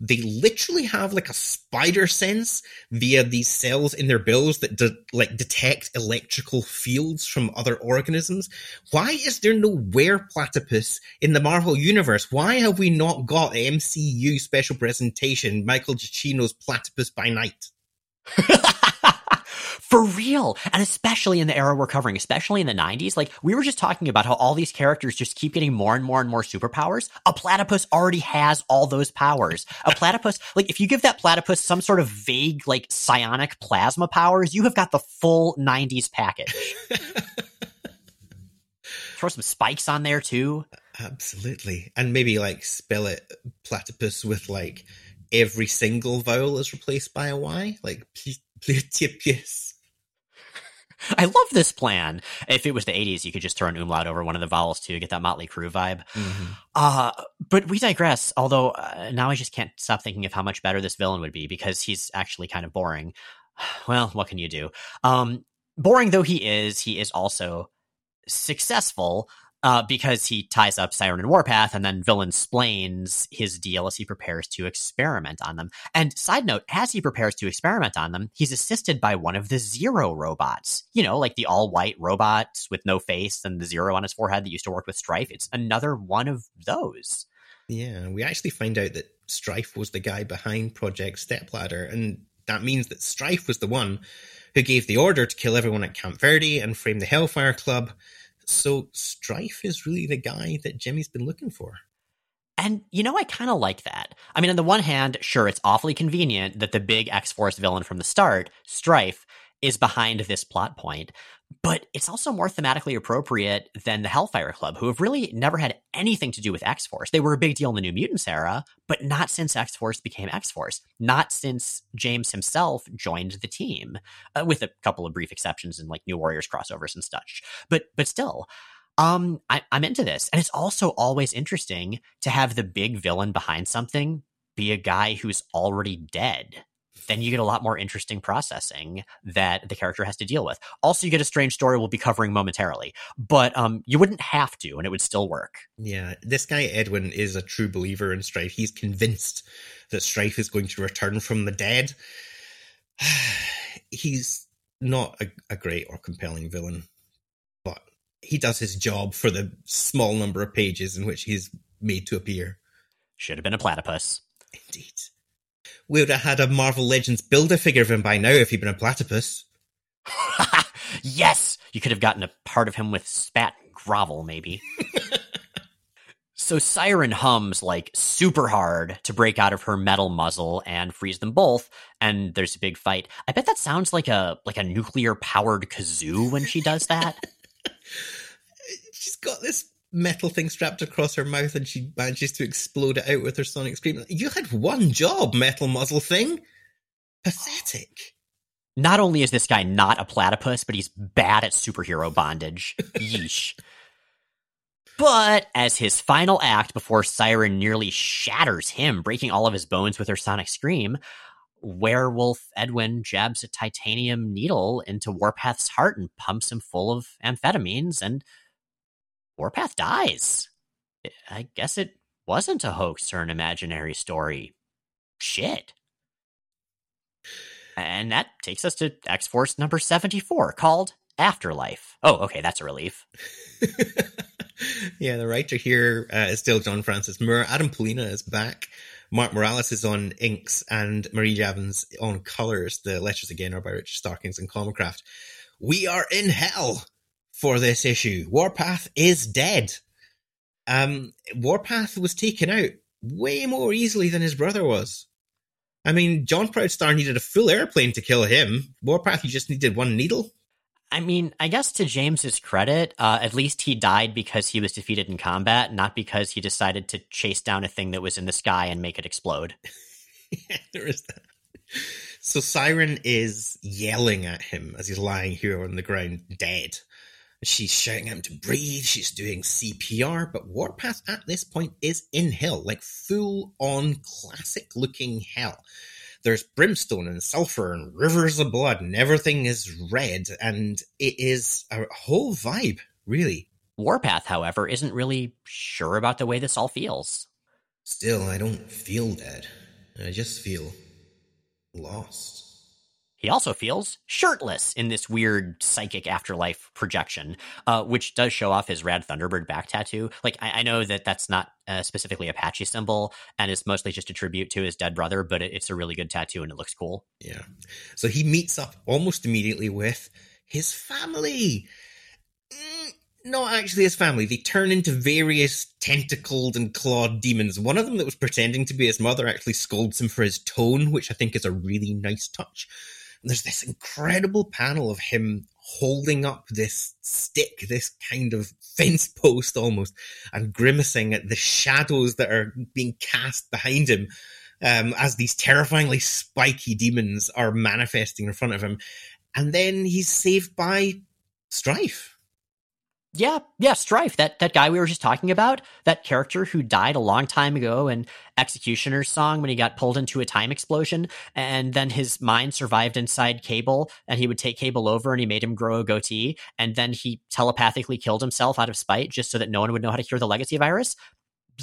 They literally have like a spider sense via these cells in their bills that de- like detect electrical fields from other organisms. Why is there no were platypus in the Marvel universe? Why have we not got MCU special presentation Michael Giacchino's Platypus by Night? For real. And especially in the era we're covering, especially in the 90s, like we were just talking about how all these characters just keep getting more and more and more superpowers. A platypus already has all those powers. A platypus, like if you give that platypus some sort of vague, like psionic plasma powers, you have got the full 90s package. Throw some spikes on there too. Absolutely. And maybe like spell it platypus with like every single vowel is replaced by a Y, like platypus. I love this plan. If it was the 80s, you could just throw an umlaut over one of the vowels to get that Motley Crue vibe. Mm-hmm. Uh, but we digress. Although uh, now I just can't stop thinking of how much better this villain would be because he's actually kind of boring. Well, what can you do? Um, boring though he is, he is also successful uh, because he ties up Siren and Warpath, and then Villain explains his deal as he prepares to experiment on them. And side note, as he prepares to experiment on them, he's assisted by one of the Zero robots. You know, like the all white robot with no face and the zero on his forehead that used to work with Strife. It's another one of those. Yeah, we actually find out that Strife was the guy behind Project Stepladder, and that means that Strife was the one who gave the order to kill everyone at Camp Verde and frame the Hellfire Club so Strife is really the guy that Jimmy's been looking for. And you know, I kind of like that. I mean, on the one hand, sure, it's awfully convenient that the big X Force villain from the start, Strife, is behind this plot point but it's also more thematically appropriate than the Hellfire Club, who have really never had anything to do with X Force. They were a big deal in the New Mutants era, but not since X Force became X Force, not since James himself joined the team, uh, with a couple of brief exceptions in like New Warriors crossovers and such. But but still, um, I, I'm into this, and it's also always interesting to have the big villain behind something be a guy who's already dead then you get a lot more interesting processing that the character has to deal with. Also, you get a strange story we'll be covering momentarily, but um, you wouldn't have to, and it would still work. Yeah, this guy Edwin is a true believer in Strife. He's convinced that Strife is going to return from the dead. He's not a, a great or compelling villain, but he does his job for the small number of pages in which he's made to appear. Should have been a platypus. Indeed we would have had a Marvel Legends builder figure of him by now if he'd been a platypus. yes, you could have gotten a part of him with spat grovel, maybe. so Siren hums like super hard to break out of her metal muzzle and freeze them both, and there's a big fight. I bet that sounds like a like a nuclear powered kazoo when she does that. She's got this metal thing strapped across her mouth and she manages to explode it out with her sonic scream. You had one job, metal muzzle thing. Pathetic. Not only is this guy not a platypus, but he's bad at superhero bondage. Yeesh. But as his final act before Siren nearly shatters him, breaking all of his bones with her sonic scream, werewolf Edwin jabs a titanium needle into Warpath's heart and pumps him full of amphetamines and Warpath dies. I guess it wasn't a hoax or an imaginary story. Shit. And that takes us to X Force number 74, called Afterlife. Oh, okay, that's a relief. yeah, the writer here uh, is still John Francis Moore. Adam Pollina is back. Mark Morales is on inks and Marie Javins on colors. The letters again are by Richard Starkings and Comicraft. We are in hell for this issue. Warpath is dead. Um, Warpath was taken out way more easily than his brother was. I mean, John Proudstar needed a full airplane to kill him. Warpath, you just needed one needle. I mean, I guess to James's credit, uh, at least he died because he was defeated in combat, not because he decided to chase down a thing that was in the sky and make it explode. yeah, there is that. So Siren is yelling at him as he's lying here on the ground, dead. She's shouting at him to breathe. She's doing CPR, but Warpath at this point is in hell, like full on classic looking hell. There's brimstone and sulfur and rivers of blood, and everything is red, and it is a whole vibe, really. Warpath, however, isn't really sure about the way this all feels. Still, I don't feel dead. I just feel lost. He also feels shirtless in this weird psychic afterlife projection, uh, which does show off his rad Thunderbird back tattoo. Like, I, I know that that's not uh, specifically Apache symbol, and it's mostly just a tribute to his dead brother, but it, it's a really good tattoo and it looks cool. Yeah. So he meets up almost immediately with his family. Mm, not actually his family. They turn into various tentacled and clawed demons. One of them that was pretending to be his mother actually scolds him for his tone, which I think is a really nice touch. And there's this incredible panel of him holding up this stick, this kind of fence post almost, and grimacing at the shadows that are being cast behind him um, as these terrifyingly spiky demons are manifesting in front of him. And then he's saved by Strife. Yeah, yeah, Strife, that that guy we were just talking about, that character who died a long time ago in Executioner's song when he got pulled into a time explosion, and then his mind survived inside Cable, and he would take Cable over and he made him grow a goatee, and then he telepathically killed himself out of spite just so that no one would know how to cure the legacy virus.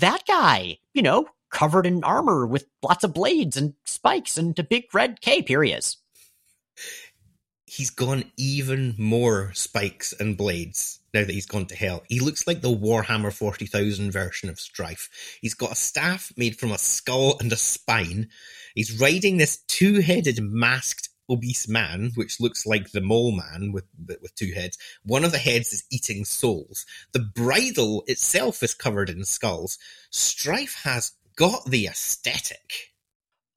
That guy, you know, covered in armor with lots of blades and spikes and a big red cape, here he is. He's gone even more spikes and blades now that he's gone to hell. He looks like the Warhammer 40,000 version of Strife. He's got a staff made from a skull and a spine. He's riding this two headed masked obese man, which looks like the mole man with, with two heads. One of the heads is eating souls. The bridle itself is covered in skulls. Strife has got the aesthetic.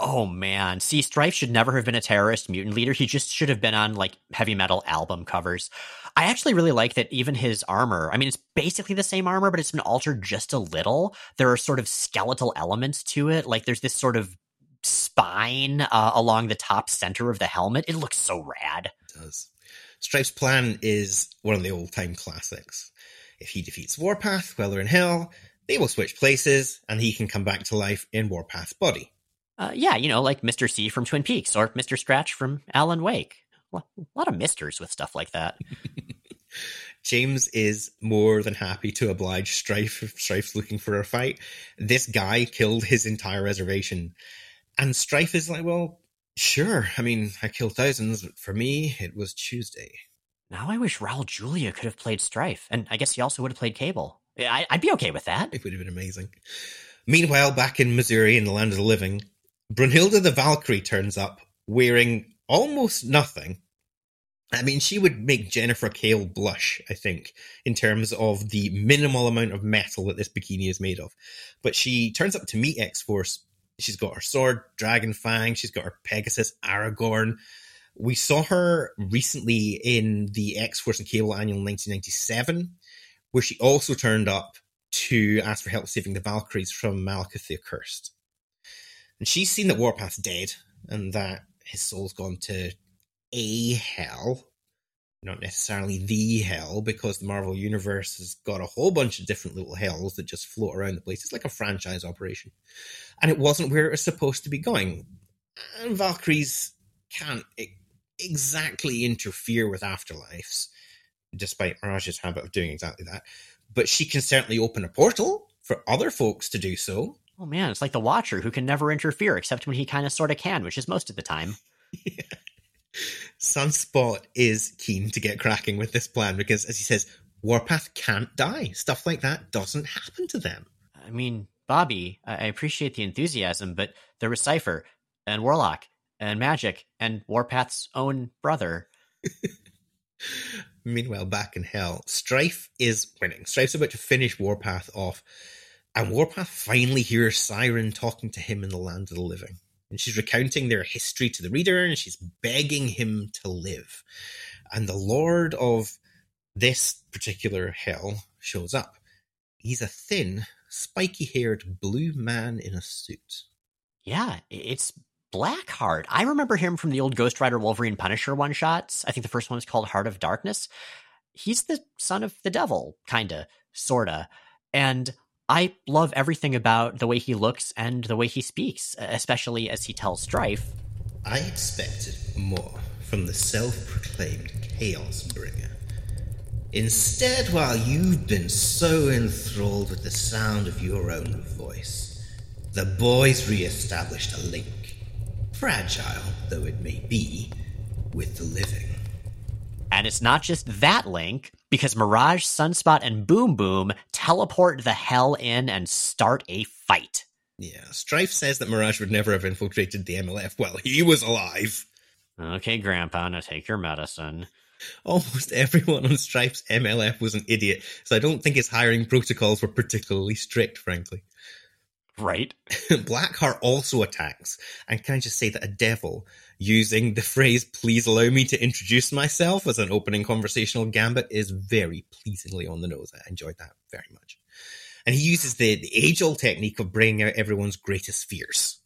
Oh man, see, Strife should never have been a terrorist mutant leader. He just should have been on like heavy metal album covers. I actually really like that even his armor, I mean, it's basically the same armor, but it's been altered just a little. There are sort of skeletal elements to it. Like there's this sort of spine uh, along the top center of the helmet. It looks so rad. It does. Strife's plan is one of the old time classics. If he defeats Warpath while they're in hell, they will switch places and he can come back to life in Warpath's body. Uh, yeah, you know, like Mr. C from Twin Peaks or Mr. Scratch from Alan Wake. A lot of misters with stuff like that. James is more than happy to oblige Strife if Strife's looking for a fight. This guy killed his entire reservation. And Strife is like, well, sure. I mean, I killed thousands, but for me, it was Tuesday. Now I wish Raul Julia could have played Strife. And I guess he also would have played Cable. I, would be okay with that. It would have been amazing. Meanwhile, back in Missouri in the land of the living, Brunnhilde the Valkyrie turns up wearing almost nothing. I mean, she would make Jennifer Kale blush, I think, in terms of the minimal amount of metal that this bikini is made of. But she turns up to meet X Force. She's got her sword, Dragon Fang. She's got her Pegasus, Aragorn. We saw her recently in the X Force and Cable Annual 1997, where she also turned up to ask for help saving the Valkyries from Malekith the Accursed. And she's seen that Warpath's dead and that his soul's gone to a hell, not necessarily the hell, because the Marvel Universe has got a whole bunch of different little hells that just float around the place. It's like a franchise operation. And it wasn't where it was supposed to be going. And Valkyries can't exactly interfere with afterlives, despite Mirage's habit of doing exactly that. But she can certainly open a portal for other folks to do so. Oh man, it's like the Watcher who can never interfere except when he kind of sort of can, which is most of the time. yeah. Sunspot is keen to get cracking with this plan because, as he says, Warpath can't die. Stuff like that doesn't happen to them. I mean, Bobby, I appreciate the enthusiasm, but there was Cypher and Warlock and Magic and Warpath's own brother. Meanwhile, back in hell, Strife is winning. Strife's about to finish Warpath off and Warpath finally hears Siren talking to him in the land of the living. And she's recounting their history to the reader and she's begging him to live. And the lord of this particular hell shows up. He's a thin, spiky haired blue man in a suit. Yeah, it's Blackheart. I remember him from the old Ghost Rider Wolverine Punisher one shots. I think the first one was called Heart of Darkness he's the son of the devil, kinda, sorta. And I love everything about the way he looks and the way he speaks, especially as he tells Strife. I expected more from the self proclaimed Chaos Bringer. Instead, while you've been so enthralled with the sound of your own voice, the boys re established a link, fragile though it may be, with the living. And it's not just that link, because Mirage, Sunspot, and Boom Boom teleport the hell in and start a fight. Yeah, Strife says that Mirage would never have infiltrated the MLF while he was alive. Okay, Grandpa, now take your medicine. Almost everyone on Strife's MLF was an idiot, so I don't think his hiring protocols were particularly strict, frankly. Right. Blackheart also attacks, and can I just say that a devil using the phrase "Please allow me to introduce myself" as an opening conversational gambit is very pleasingly on the nose. I enjoyed that very much. And he uses the, the age-old technique of bringing out everyone's greatest fears.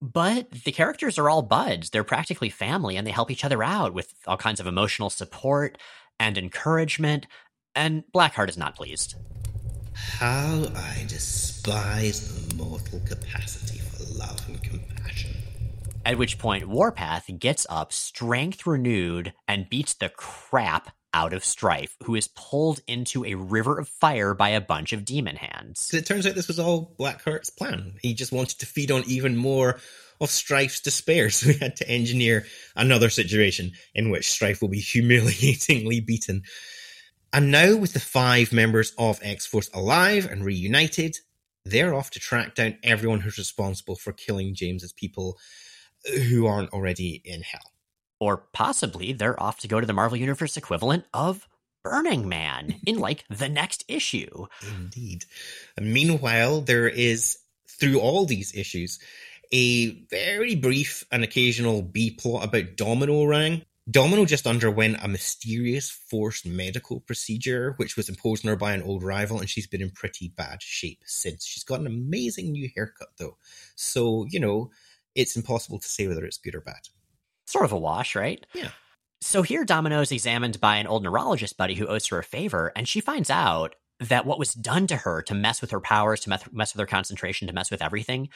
But the characters are all buds. They're practically family and they help each other out with all kinds of emotional support and encouragement. And Blackheart is not pleased. How I despise the mortal capacity for love and compassion. At which point, Warpath gets up, strength renewed, and beats the crap out of Strife, who is pulled into a river of fire by a bunch of demon hands. It turns out this was all Blackheart's plan. He just wanted to feed on even more of Strife's despair, so he had to engineer another situation in which Strife will be humiliatingly beaten. And now, with the five members of X Force alive and reunited, they're off to track down everyone who's responsible for killing James's people who aren't already in hell. Or possibly they're off to go to the Marvel Universe equivalent of Burning Man in like the next issue. Indeed. Meanwhile, there is, through all these issues, a very brief and occasional B plot about Domino Rang. Domino just underwent a mysterious forced medical procedure, which was imposed on her by an old rival, and she's been in pretty bad shape since. She's got an amazing new haircut, though. So, you know, it's impossible to say whether it's good or bad. Sort of a wash, right? Yeah. So here, Domino is examined by an old neurologist buddy who owes her a favor, and she finds out that what was done to her to mess with her powers, to mess, mess with her concentration, to mess with everything,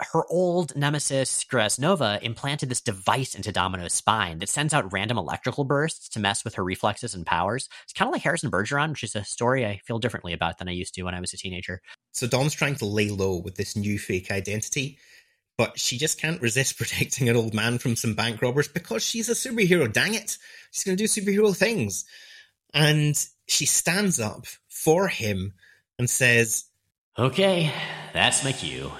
her old nemesis Nova implanted this device into Domino's spine that sends out random electrical bursts to mess with her reflexes and powers. It's kind of like Harrison Bergeron, which is a story I feel differently about than I used to when I was a teenager. So Dom's trying to lay low with this new fake identity, but she just can't resist protecting an old man from some bank robbers because she's a superhero. Dang it. She's going to do superhero things. And she stands up for him and says, Okay, that's my cue.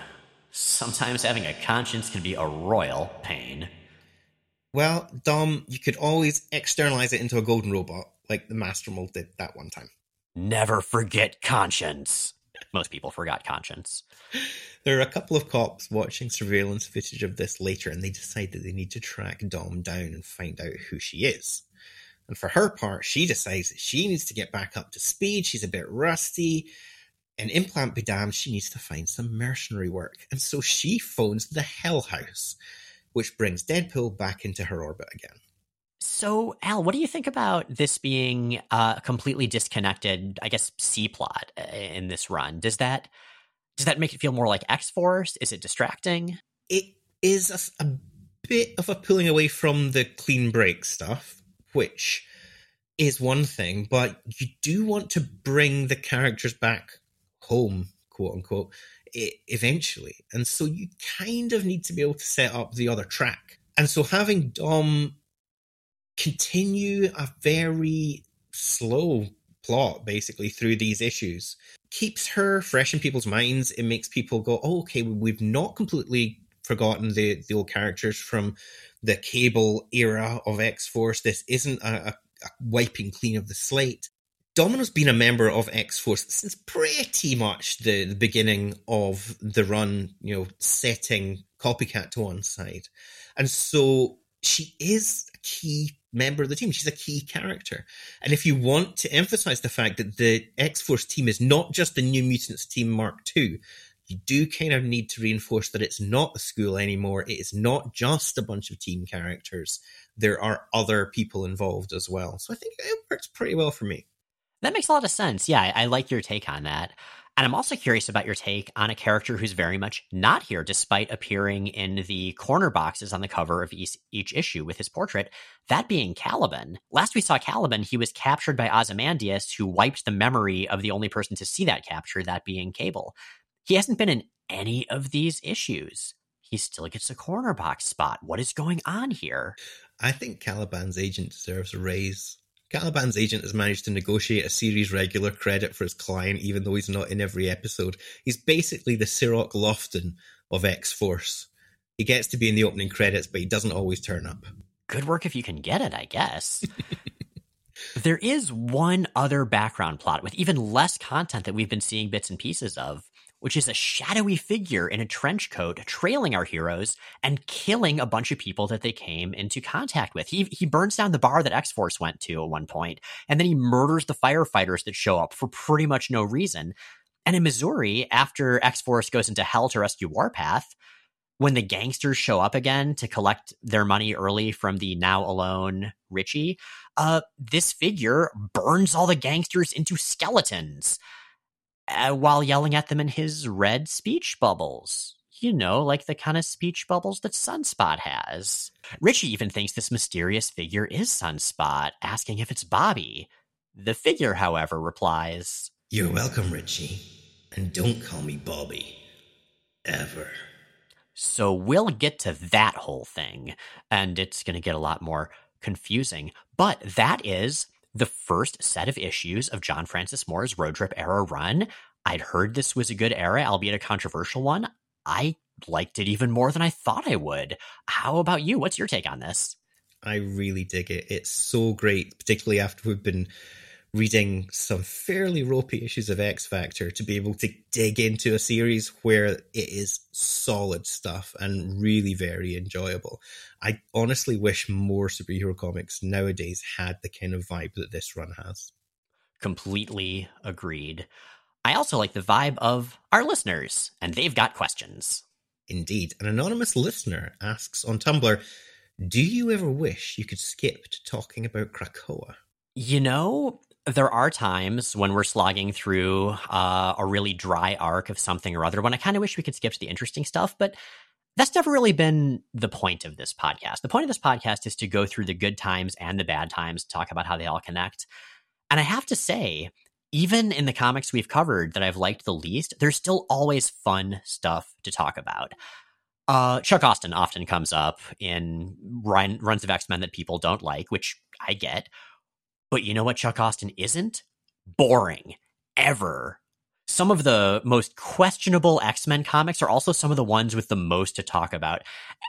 Sometimes having a conscience can be a royal pain. Well, Dom, you could always externalize it into a golden robot, like the Master Mold did that one time. Never forget conscience. Most people forgot conscience. There are a couple of cops watching surveillance footage of this later, and they decide that they need to track Dom down and find out who she is. And for her part, she decides that she needs to get back up to speed. She's a bit rusty an implant be damned, she needs to find some mercenary work. And so she phones the Hell House, which brings Deadpool back into her orbit again. So, Al, what do you think about this being a completely disconnected, I guess, C plot uh, in this run? Does that does that make it feel more like X Force? Is it distracting? It is a, a bit of a pulling away from the clean break stuff, which is one thing, but you do want to bring the characters back home, quote unquote, eventually. And so you kind of need to be able to set up the other track. And so having Dom continue a very slow plot basically through these issues keeps her fresh in people's minds. It makes people go, oh, okay, we've not completely forgotten the, the old characters from the cable era of X Force. This isn't a, a, a wiping clean of the slate. Domino's been a member of X Force since pretty much the, the beginning of the run, you know, setting Copycat to one side. And so she is a key member of the team. She's a key character. And if you want to emphasize the fact that the X Force team is not just the New Mutants Team Mark II, you do kind of need to reinforce that it's not a school anymore. It is not just a bunch of team characters. there are other people involved as well. So I think it works pretty well for me. That makes a lot of sense. Yeah, I, I like your take on that. And I'm also curious about your take on a character who's very much not here, despite appearing in the corner boxes on the cover of each, each, issue with his portrait, that being Caliban. Last we saw Caliban, he was captured by Ozymandias, who wiped the memory of the only person to see that capture, that being Cable. He hasn't been in any of these issues. He still gets a corner box spot. What is going on here? I think Caliban's agent deserves a raise. Caliban's agent has managed to negotiate a series regular credit for his client, even though he's not in every episode. He's basically the Cirroc Lofton of X Force. He gets to be in the opening credits, but he doesn't always turn up. Good work if you can get it, I guess. there is one other background plot with even less content that we've been seeing bits and pieces of which is a shadowy figure in a trench coat trailing our heroes and killing a bunch of people that they came into contact with. He, he burns down the bar that X Force went to at one point, and then he murders the firefighters that show up for pretty much no reason. And in Missouri, after X Force goes into hell to rescue Warpath, when the gangsters show up again to collect their money early from the now alone Richie, uh, this figure burns all the gangsters into skeletons uh, while yelling at them in his red speech bubbles. You know, like the kind of speech bubbles that Sunspot has. Richie even thinks this mysterious figure is Sunspot, asking if it's Bobby. The figure, however, replies, You're welcome, Richie. And don't call me Bobby. Ever. So we'll get to that whole thing, and it's going to get a lot more confusing. But that is the first set of issues of John Francis Moore's road trip era run. I'd heard this was a good era, albeit a controversial one. I liked it even more than I thought I would. How about you? What's your take on this? I really dig it. It's so great, particularly after we've been reading some fairly ropey issues of X Factor to be able to dig into a series where it is solid stuff and really very enjoyable. I honestly wish more superhero comics nowadays had the kind of vibe that this run has. Completely agreed. I also like the vibe of our listeners, and they've got questions. Indeed. An anonymous listener asks on Tumblr Do you ever wish you could skip to talking about Krakoa? You know, there are times when we're slogging through uh, a really dry arc of something or other when I kind of wish we could skip to the interesting stuff, but that's never really been the point of this podcast. The point of this podcast is to go through the good times and the bad times, talk about how they all connect. And I have to say, even in the comics we've covered that I've liked the least, there's still always fun stuff to talk about. Uh, Chuck Austin often comes up in run, runs of X Men that people don't like, which I get. But you know what Chuck Austin isn't? Boring. Ever. Some of the most questionable X Men comics are also some of the ones with the most to talk about.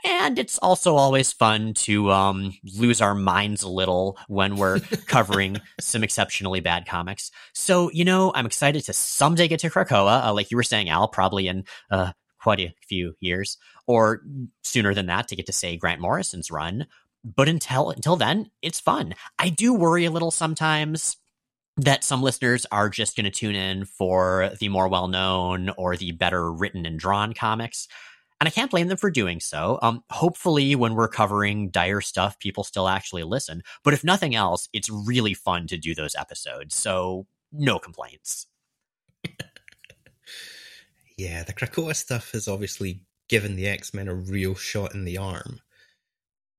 And it's also always fun to um, lose our minds a little when we're covering some exceptionally bad comics. So, you know, I'm excited to someday get to Krakoa, uh, like you were saying, Al, probably in uh, quite a few years, or sooner than that to get to say Grant Morrison's run but until until then, it's fun. I do worry a little sometimes that some listeners are just going to tune in for the more well known or the better written and drawn comics. And I can't blame them for doing so. Um, hopefully, when we're covering dire stuff, people still actually listen. But if nothing else, it's really fun to do those episodes. So, no complaints. yeah, the Krakoa stuff has obviously given the X Men a real shot in the arm.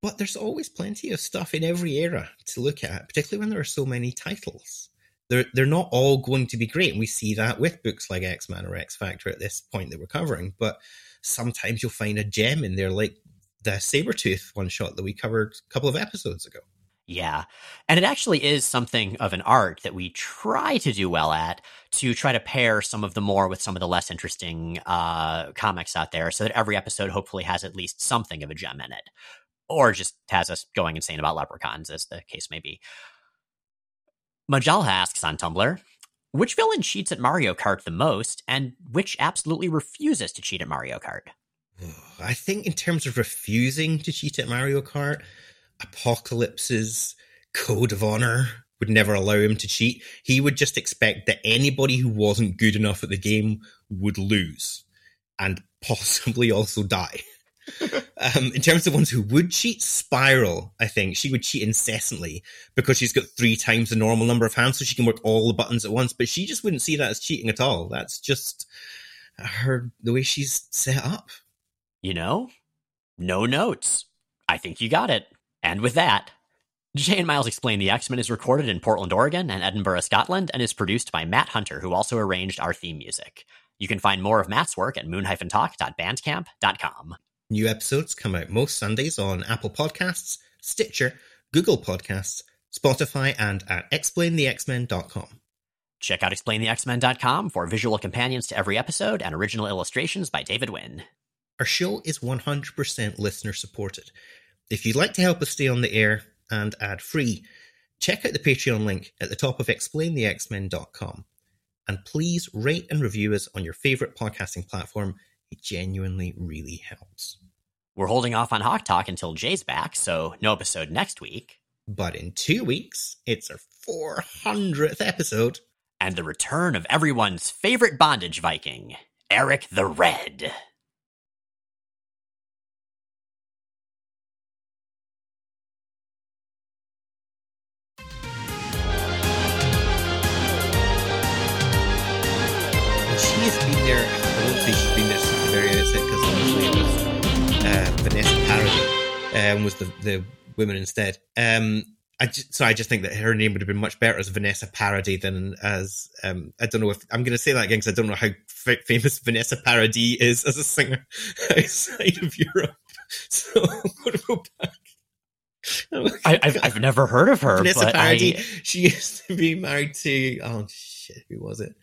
But there's always plenty of stuff in every era to look at, particularly when there are so many titles. They're, they're not all going to be great. And we see that with books like X Men or X Factor at this point that we're covering. But sometimes you'll find a gem in there, like the Sabretooth one shot that we covered a couple of episodes ago. Yeah. And it actually is something of an art that we try to do well at to try to pair some of the more with some of the less interesting uh, comics out there so that every episode hopefully has at least something of a gem in it or just has us going insane about leprechauns, as the case may be. Majalha asks on Tumblr, which villain cheats at Mario Kart the most, and which absolutely refuses to cheat at Mario Kart? I think, in terms of refusing to cheat at Mario Kart, Apocalypse's code of honor would never allow him to cheat. He would just expect that anybody who wasn't good enough at the game would lose and possibly also die. Um, in terms of ones who would cheat, Spiral, I think she would cheat incessantly because she's got three times the normal number of hands, so she can work all the buttons at once. But she just wouldn't see that as cheating at all. That's just her the way she's set up. You know, no notes. I think you got it. And with that, Jay and Miles Explain the X Men is recorded in Portland, Oregon and Edinburgh, Scotland, and is produced by Matt Hunter, who also arranged our theme music. You can find more of Matt's work at moon-talk.bandcamp.com. New episodes come out most Sundays on Apple Podcasts, Stitcher, Google Podcasts, Spotify, and at explainthexmen.com. Check out explainthexmen.com for visual companions to every episode and original illustrations by David Wynn. Our show is 100% listener supported. If you'd like to help us stay on the air and ad free, check out the Patreon link at the top of explainthexmen.com. And please rate and review us on your favorite podcasting platform. It genuinely really helps. We're holding off on Hawk Talk until Jay's back, so no episode next week. But in two weeks, it's our 400th episode. And the return of everyone's favorite bondage Viking, Eric the Red. She has been there, been there since the very outset because initially it was uh, Vanessa Paradis um, was the, the woman instead. Um, I just, so I just think that her name would have been much better as Vanessa Paradis than as um, I don't know if I'm going to say that again because I don't know how f- famous Vanessa Paradis is as a singer outside of Europe. So I'm going to go back. I, have I've never heard of her. Vanessa but Paradis. I, She used to be married to oh shit, who was it?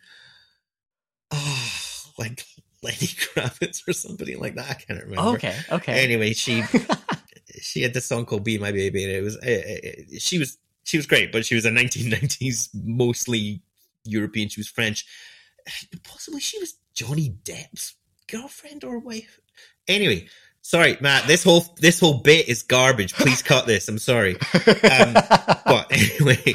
Oh, like Lenny Kravitz or somebody like that. I can't remember. okay, okay. Anyway, she she had this song called "Be My Baby," and it was uh, uh, she was she was great, but she was a 1990s mostly European. She was French. Possibly she was Johnny Depp's girlfriend or wife. Anyway, sorry, Matt. This whole this whole bit is garbage. Please cut this. I'm sorry. Um, but anyway,